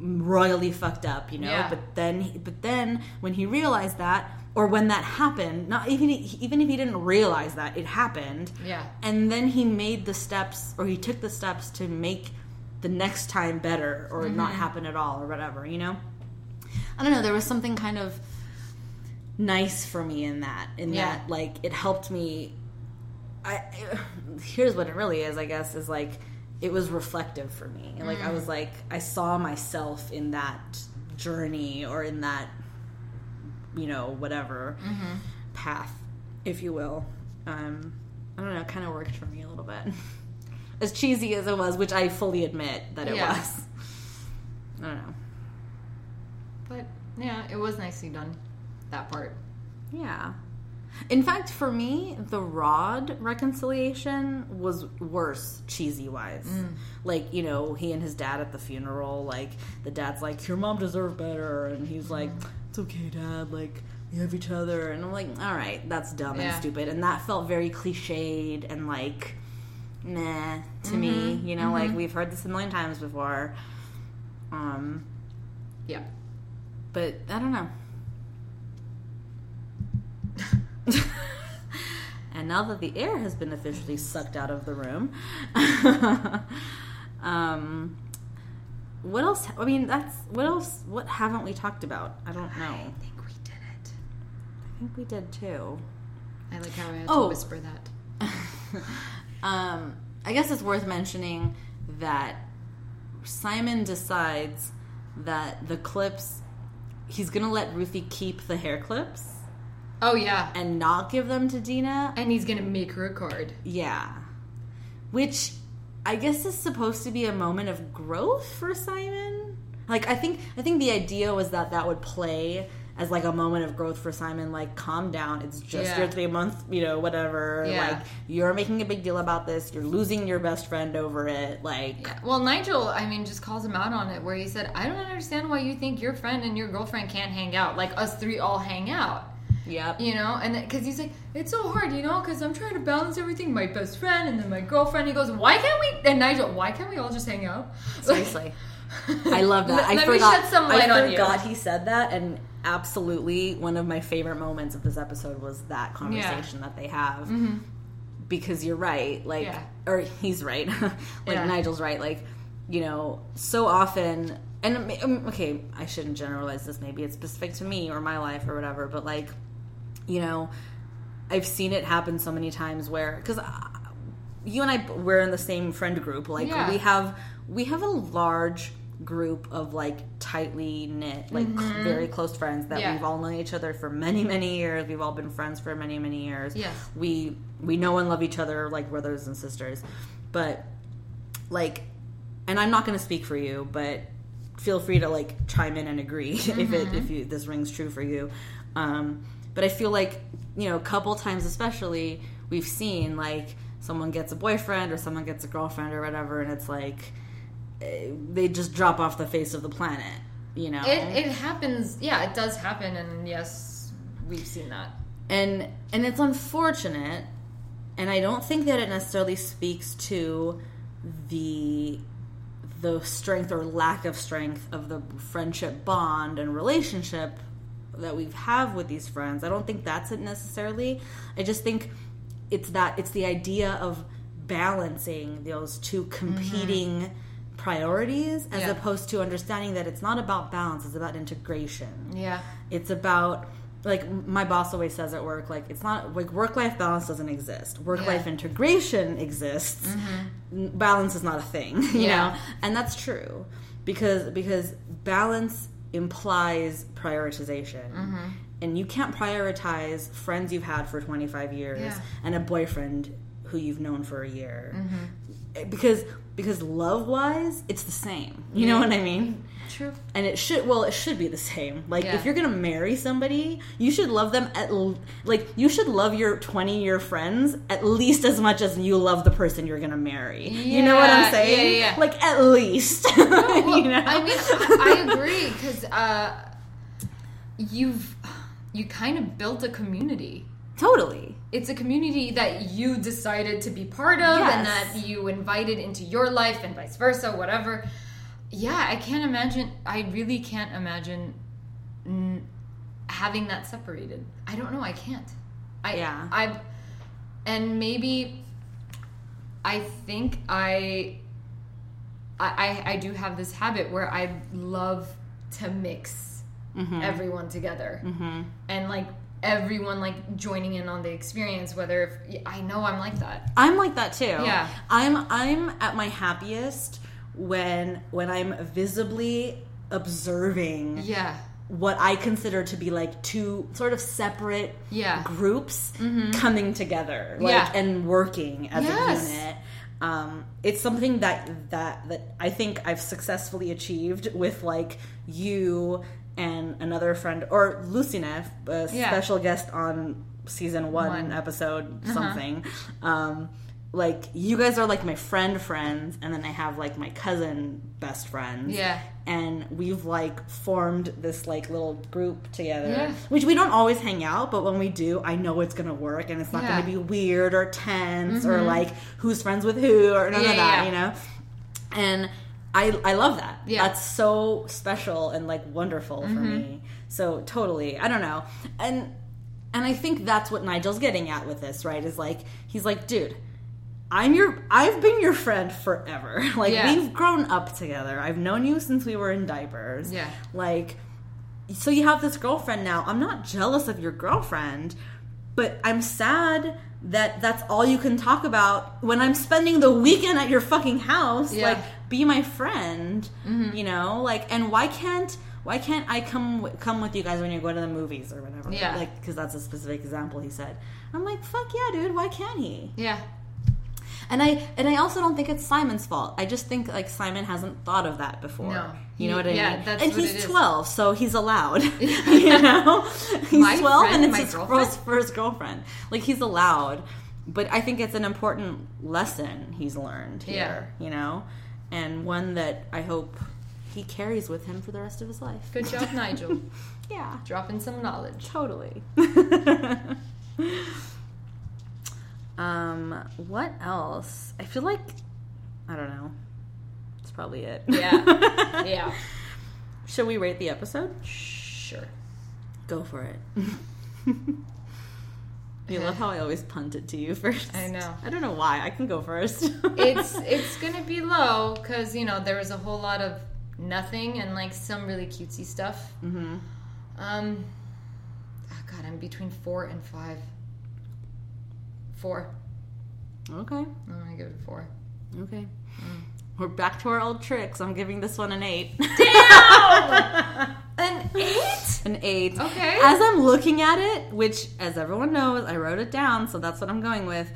Speaker 1: royally fucked up, you know.
Speaker 2: Yeah.
Speaker 1: But then, but then when he realized that, or when that happened, not even even if he didn't realize that it happened,
Speaker 2: Yeah.
Speaker 1: and then he made the steps, or he took the steps to make the next time better, or not
Speaker 2: Mm-hmm.
Speaker 1: happen at all, or whatever, you know. I don't know. There was something kind of nice for me in that. In
Speaker 2: Yeah.
Speaker 1: that, like, it helped me. I here's what it really is. I guess is like it was reflective for me. Like
Speaker 2: Mm.
Speaker 1: I was like I saw myself in that journey or in that you know whatever
Speaker 2: Mm-hmm.
Speaker 1: path, if you will. Um, I don't know. It kind of worked for me a little bit. As cheesy as it was, which I fully admit that it
Speaker 2: Yeah.
Speaker 1: was. I don't know.
Speaker 2: But yeah, it was nicely done. That part.
Speaker 1: Yeah. In fact, for me, the Rod reconciliation was worse, cheesy wise.
Speaker 2: Mm.
Speaker 1: Like, you know, he and his dad at the funeral, like, the dad's like, Your mom deserved better. And he's like, It's okay, dad. Like, we have each other. And I'm like, All right, that's dumb
Speaker 2: Yeah.
Speaker 1: and stupid. And that felt very cliched and like, nah, to me.
Speaker 2: Mm-hmm.
Speaker 1: You know, like, we've heard this a million times before. Um,
Speaker 2: Yeah.
Speaker 1: but I don't know. and now that the air has been officially sucked out of the room, um, what else? I mean, that's what else? What haven't we talked about? I don't know.
Speaker 2: I think we did it.
Speaker 1: I think we did too.
Speaker 2: I like how I had
Speaker 1: Oh.
Speaker 2: to whisper that.
Speaker 1: um, I guess it's worth mentioning that Simon decides that the clips he's gonna let Ruthie keep the hair clips
Speaker 2: Oh yeah.
Speaker 1: and not give them to Dina.
Speaker 2: And he's gonna make her a card.
Speaker 1: Yeah. Which I guess is supposed to be a moment of growth for Simon. Like I think I think the idea was that that would play as like a moment of growth for Simon like calm down it's just
Speaker 2: Yeah.
Speaker 1: your 3 month, you know, whatever.
Speaker 2: Yeah.
Speaker 1: Like you're making a big deal about this. You're losing your best friend over it. Like
Speaker 2: Yeah. Well, Nigel, I mean, just calls him out on it, where he said, "I don't understand why you think your friend and your girlfriend can't hang out. Like us three all hang out."
Speaker 1: Yep.
Speaker 2: You know, and because he's like, it's so hard, you know, because I'm trying to balance everything. My best friend and then my girlfriend. He goes, why can't we? And Nigel, why can't we all just hang out?
Speaker 1: Seriously. I love that.
Speaker 2: Let-
Speaker 1: I forgot.
Speaker 2: shed some light
Speaker 1: I
Speaker 2: on you.
Speaker 1: forgot he said that, and absolutely one of my favorite moments of this episode was that conversation that they have. Because you're right, like,
Speaker 2: Yeah.
Speaker 1: or he's right, like
Speaker 2: Yeah.
Speaker 1: Nigel's right. Like, you know, so often, and um, okay, I shouldn't generalize this. Maybe it's specific to me or my life or whatever. But like, you know, I've seen it happen so many times where because you and I we're in the same friend group. Like
Speaker 2: Yeah.
Speaker 1: we have we have a large group of like tightly knit, like cl- very close friends that
Speaker 2: Mm-hmm. Yeah.
Speaker 1: we've all known each other for many many years. We've all been friends for many many years.
Speaker 2: Yes.
Speaker 1: we we know and love each other like brothers and sisters. But like, and I'm not going to speak for you, but feel free to like chime in and agree if it if you this rings true for you. Um, but I feel like you know, a couple times especially, we've seen like someone gets a boyfriend or someone gets a girlfriend or whatever, and it's like eh, they just drop off the face of the planet. You know,
Speaker 2: It it happens. Yeah, it does happen, and yes, we've seen that.
Speaker 1: and and it's unfortunate and i don't think that it necessarily speaks to the the strength or lack of strength of the friendship bond and relationship that we have with these friends. I don't think that's it necessarily. I just think it's that it's the idea of balancing those two competing priorities as
Speaker 2: Mm-hmm. Yeah.
Speaker 1: opposed to understanding that it's not about balance, it's about integration.
Speaker 2: Yeah.
Speaker 1: It's about like my boss always says at work, like it's not like work life balance doesn't exist. Work life
Speaker 2: Yeah. Mm-hmm.
Speaker 1: integration exists. N- Balance is not a thing, you
Speaker 2: Yeah.
Speaker 1: know, and that's true because because balance implies prioritization.
Speaker 2: Mm-hmm.
Speaker 1: And you can't prioritize friends you've had for 25 years
Speaker 2: Yeah.
Speaker 1: and a boyfriend who you've known for a year.
Speaker 2: Mm-hmm.
Speaker 1: Because because love wise, it's the same. You know what I mean?
Speaker 2: True.
Speaker 1: and it should well it should be the same like
Speaker 2: Yeah.
Speaker 1: if you're gonna marry somebody you should love them at l- like you should love your 20 year friends at least as much as you love the person you're gonna marry you know what i'm saying
Speaker 2: yeah, yeah.
Speaker 1: like at least
Speaker 2: Well,
Speaker 1: you know
Speaker 2: I mean, I, I agree because uh, you've you kind of built a community.
Speaker 1: totally
Speaker 2: It's a community that you decided to be part of, and that you invited into your life, and vice versa, whatever. Yeah, I can't imagine. I really can't imagine mm, having that separated. I don't know. I can't. I,
Speaker 1: Yeah.
Speaker 2: I, and maybe I think I, I, I, do have this habit where I love to mix everyone together, and like everyone like joining in on the experience. Whether if I know I'm like that.
Speaker 1: i'm like that too
Speaker 2: Yeah.
Speaker 1: i'm i'm at my happiest when when i'm visibly observing
Speaker 2: Yeah.
Speaker 1: what I consider to be like two sort of separate
Speaker 2: Yeah. Mm-hmm.
Speaker 1: groups coming together, like
Speaker 2: Yeah.
Speaker 1: and working as
Speaker 2: Yes.
Speaker 1: a unit. Um, it's something that that that I think I've successfully achieved with like you and another friend or Lucina, a
Speaker 2: Yeah.
Speaker 1: special guest on season one,
Speaker 2: One.
Speaker 1: episode something. Um, like you guys are like my friend friends, and then I have like my cousin best friends
Speaker 2: Yeah.
Speaker 1: and we've like formed this like little group together
Speaker 2: Yeah.
Speaker 1: which we don't always hang out but when we do i know it's gonna work and it's not
Speaker 2: Yeah. Mm-hmm.
Speaker 1: gonna be weird or tense or like who's friends with who or none
Speaker 2: Yeah,
Speaker 1: of that you know and i i love that
Speaker 2: Yeah.
Speaker 1: that's so special and like wonderful for
Speaker 2: Mm-hmm.
Speaker 1: me so totally i don't know and and i think that's what nigel's getting at with this right is like he's like dude I'm your I've been your friend forever. Like
Speaker 2: Yeah.
Speaker 1: we've grown up together. I've known you since we were in diapers.
Speaker 2: Yeah.
Speaker 1: Like so you have this girlfriend now. I'm not jealous of your girlfriend, but I'm sad that that's all you can talk about when I'm spending the weekend at your fucking house.
Speaker 2: Yeah.
Speaker 1: Like be my friend,
Speaker 2: Mm-hmm.
Speaker 1: you know? Like and why can't why can't I come come with you guys when you go to the movies or whatever?
Speaker 2: Yeah.
Speaker 1: Like cuz that's a specific example he said. I'm like, "Fuck yeah, dude. Why can't he?"
Speaker 2: Yeah.
Speaker 1: And I and I also don't think it's Simon's fault. I just think like Simon hasn't thought of that before.
Speaker 2: No.
Speaker 1: You know what I
Speaker 2: yeah,
Speaker 1: mean?
Speaker 2: that's
Speaker 1: and
Speaker 2: what
Speaker 1: he's
Speaker 2: it is.
Speaker 1: twelve, so he's allowed. you know, he's
Speaker 2: My
Speaker 1: twelve,
Speaker 2: friend,
Speaker 1: and it's his first first girlfriend. Like he's allowed, but I think it's an important lesson he's learned here. You know, and one that I hope he carries with him for the rest of his life.
Speaker 2: Good job, Nigel.
Speaker 1: Yeah,
Speaker 2: Dropping some knowledge.
Speaker 1: totally. Um, what else? I feel like I don't know. That's probably it.
Speaker 2: Yeah. Yeah.
Speaker 1: Should we rate the episode?
Speaker 2: Sure.
Speaker 1: Go for it. you love how I always punt it to you first.
Speaker 2: I know.
Speaker 1: I don't know why. I can go first.
Speaker 2: It's it's gonna be low because you know there was a whole lot of nothing and like some really cutesy stuff. Mm-hmm. Um. Oh God, I'm between four and five. Four.
Speaker 1: okay.
Speaker 2: I'm gonna give it a four.
Speaker 1: Okay. Mm. We're back to our old tricks. I'm giving this one an eight. Damn!
Speaker 2: An eight.
Speaker 1: an eight.
Speaker 2: Okay.
Speaker 1: As I'm looking at it, which, as everyone knows, I wrote it down, so that's what I'm going with.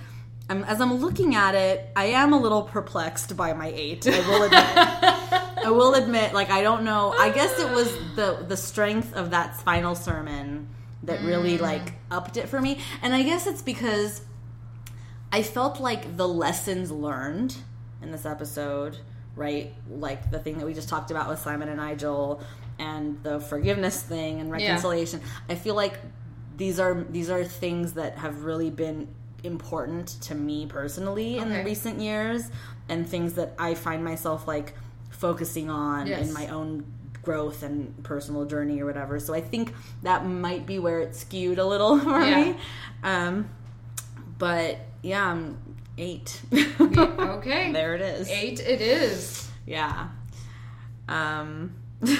Speaker 1: I'm, as I'm looking at it, I am a little perplexed by my eight. I will admit. I will admit, like I don't know. I guess it was ah. the the strength of that final sermon that really mm. like upped it for me, and I guess it's because I felt like the lessons learned in this episode, right? Like the thing that we just talked about with Simon and Nigel and the forgiveness thing and reconciliation. I feel like these are these are things that have really been important to me personally in the recent years and things that I find myself like focusing on
Speaker 2: Yes.
Speaker 1: in my own growth and personal journey or whatever. So I think that might be where it skewed a little for
Speaker 2: Yeah.
Speaker 1: me. Um, but yeah, I'm eight.
Speaker 2: Okay.
Speaker 1: there it is.
Speaker 2: Eight it is.
Speaker 1: Yeah. Um. so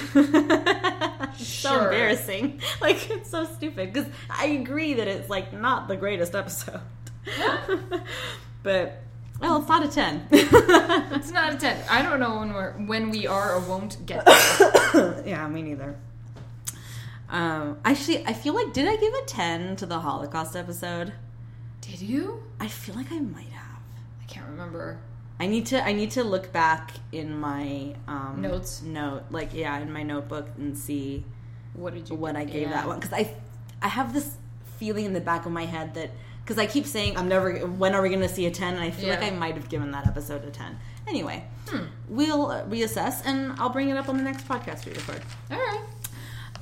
Speaker 2: Sure.
Speaker 1: embarrassing. Like it's so stupid because I agree that it's like not the greatest episode. but well, it's not a ten.
Speaker 2: It's not a ten. I don't know when we're when we are or won't get there.
Speaker 1: yeah, me neither. Um, actually, I feel like did I give a ten to the Holocaust episode?
Speaker 2: Did you?
Speaker 1: I feel like I might have.
Speaker 2: I can't remember.
Speaker 1: I need to. I need to look back in my um,
Speaker 2: Notes?
Speaker 1: Note, like yeah, in my notebook and see
Speaker 2: What did you?
Speaker 1: what I gave
Speaker 2: yeah.
Speaker 1: that one because I I have this feeling in the back of my head that because I keep saying I'm never when are we going to see a 10 and I feel like I might have given that episode a 10 anyway
Speaker 2: Hmm.
Speaker 1: we'll reassess and I'll bring it up on the next podcast we record
Speaker 2: All right.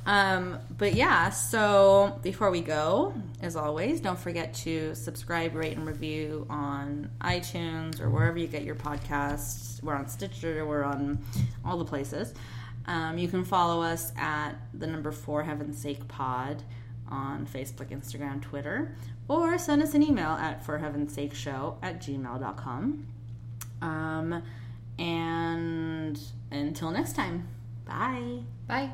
Speaker 1: Um, but yeah so before we go as always don't forget to subscribe rate and review on iTunes or wherever you get your podcasts we're on Stitcher we're on all the places um, you can follow us at the number four heaven's sake pod on Facebook, Instagram, Twitter, or send us an email at for heaven's sake show at gmail.com. Um, and until next time, bye.
Speaker 2: Bye.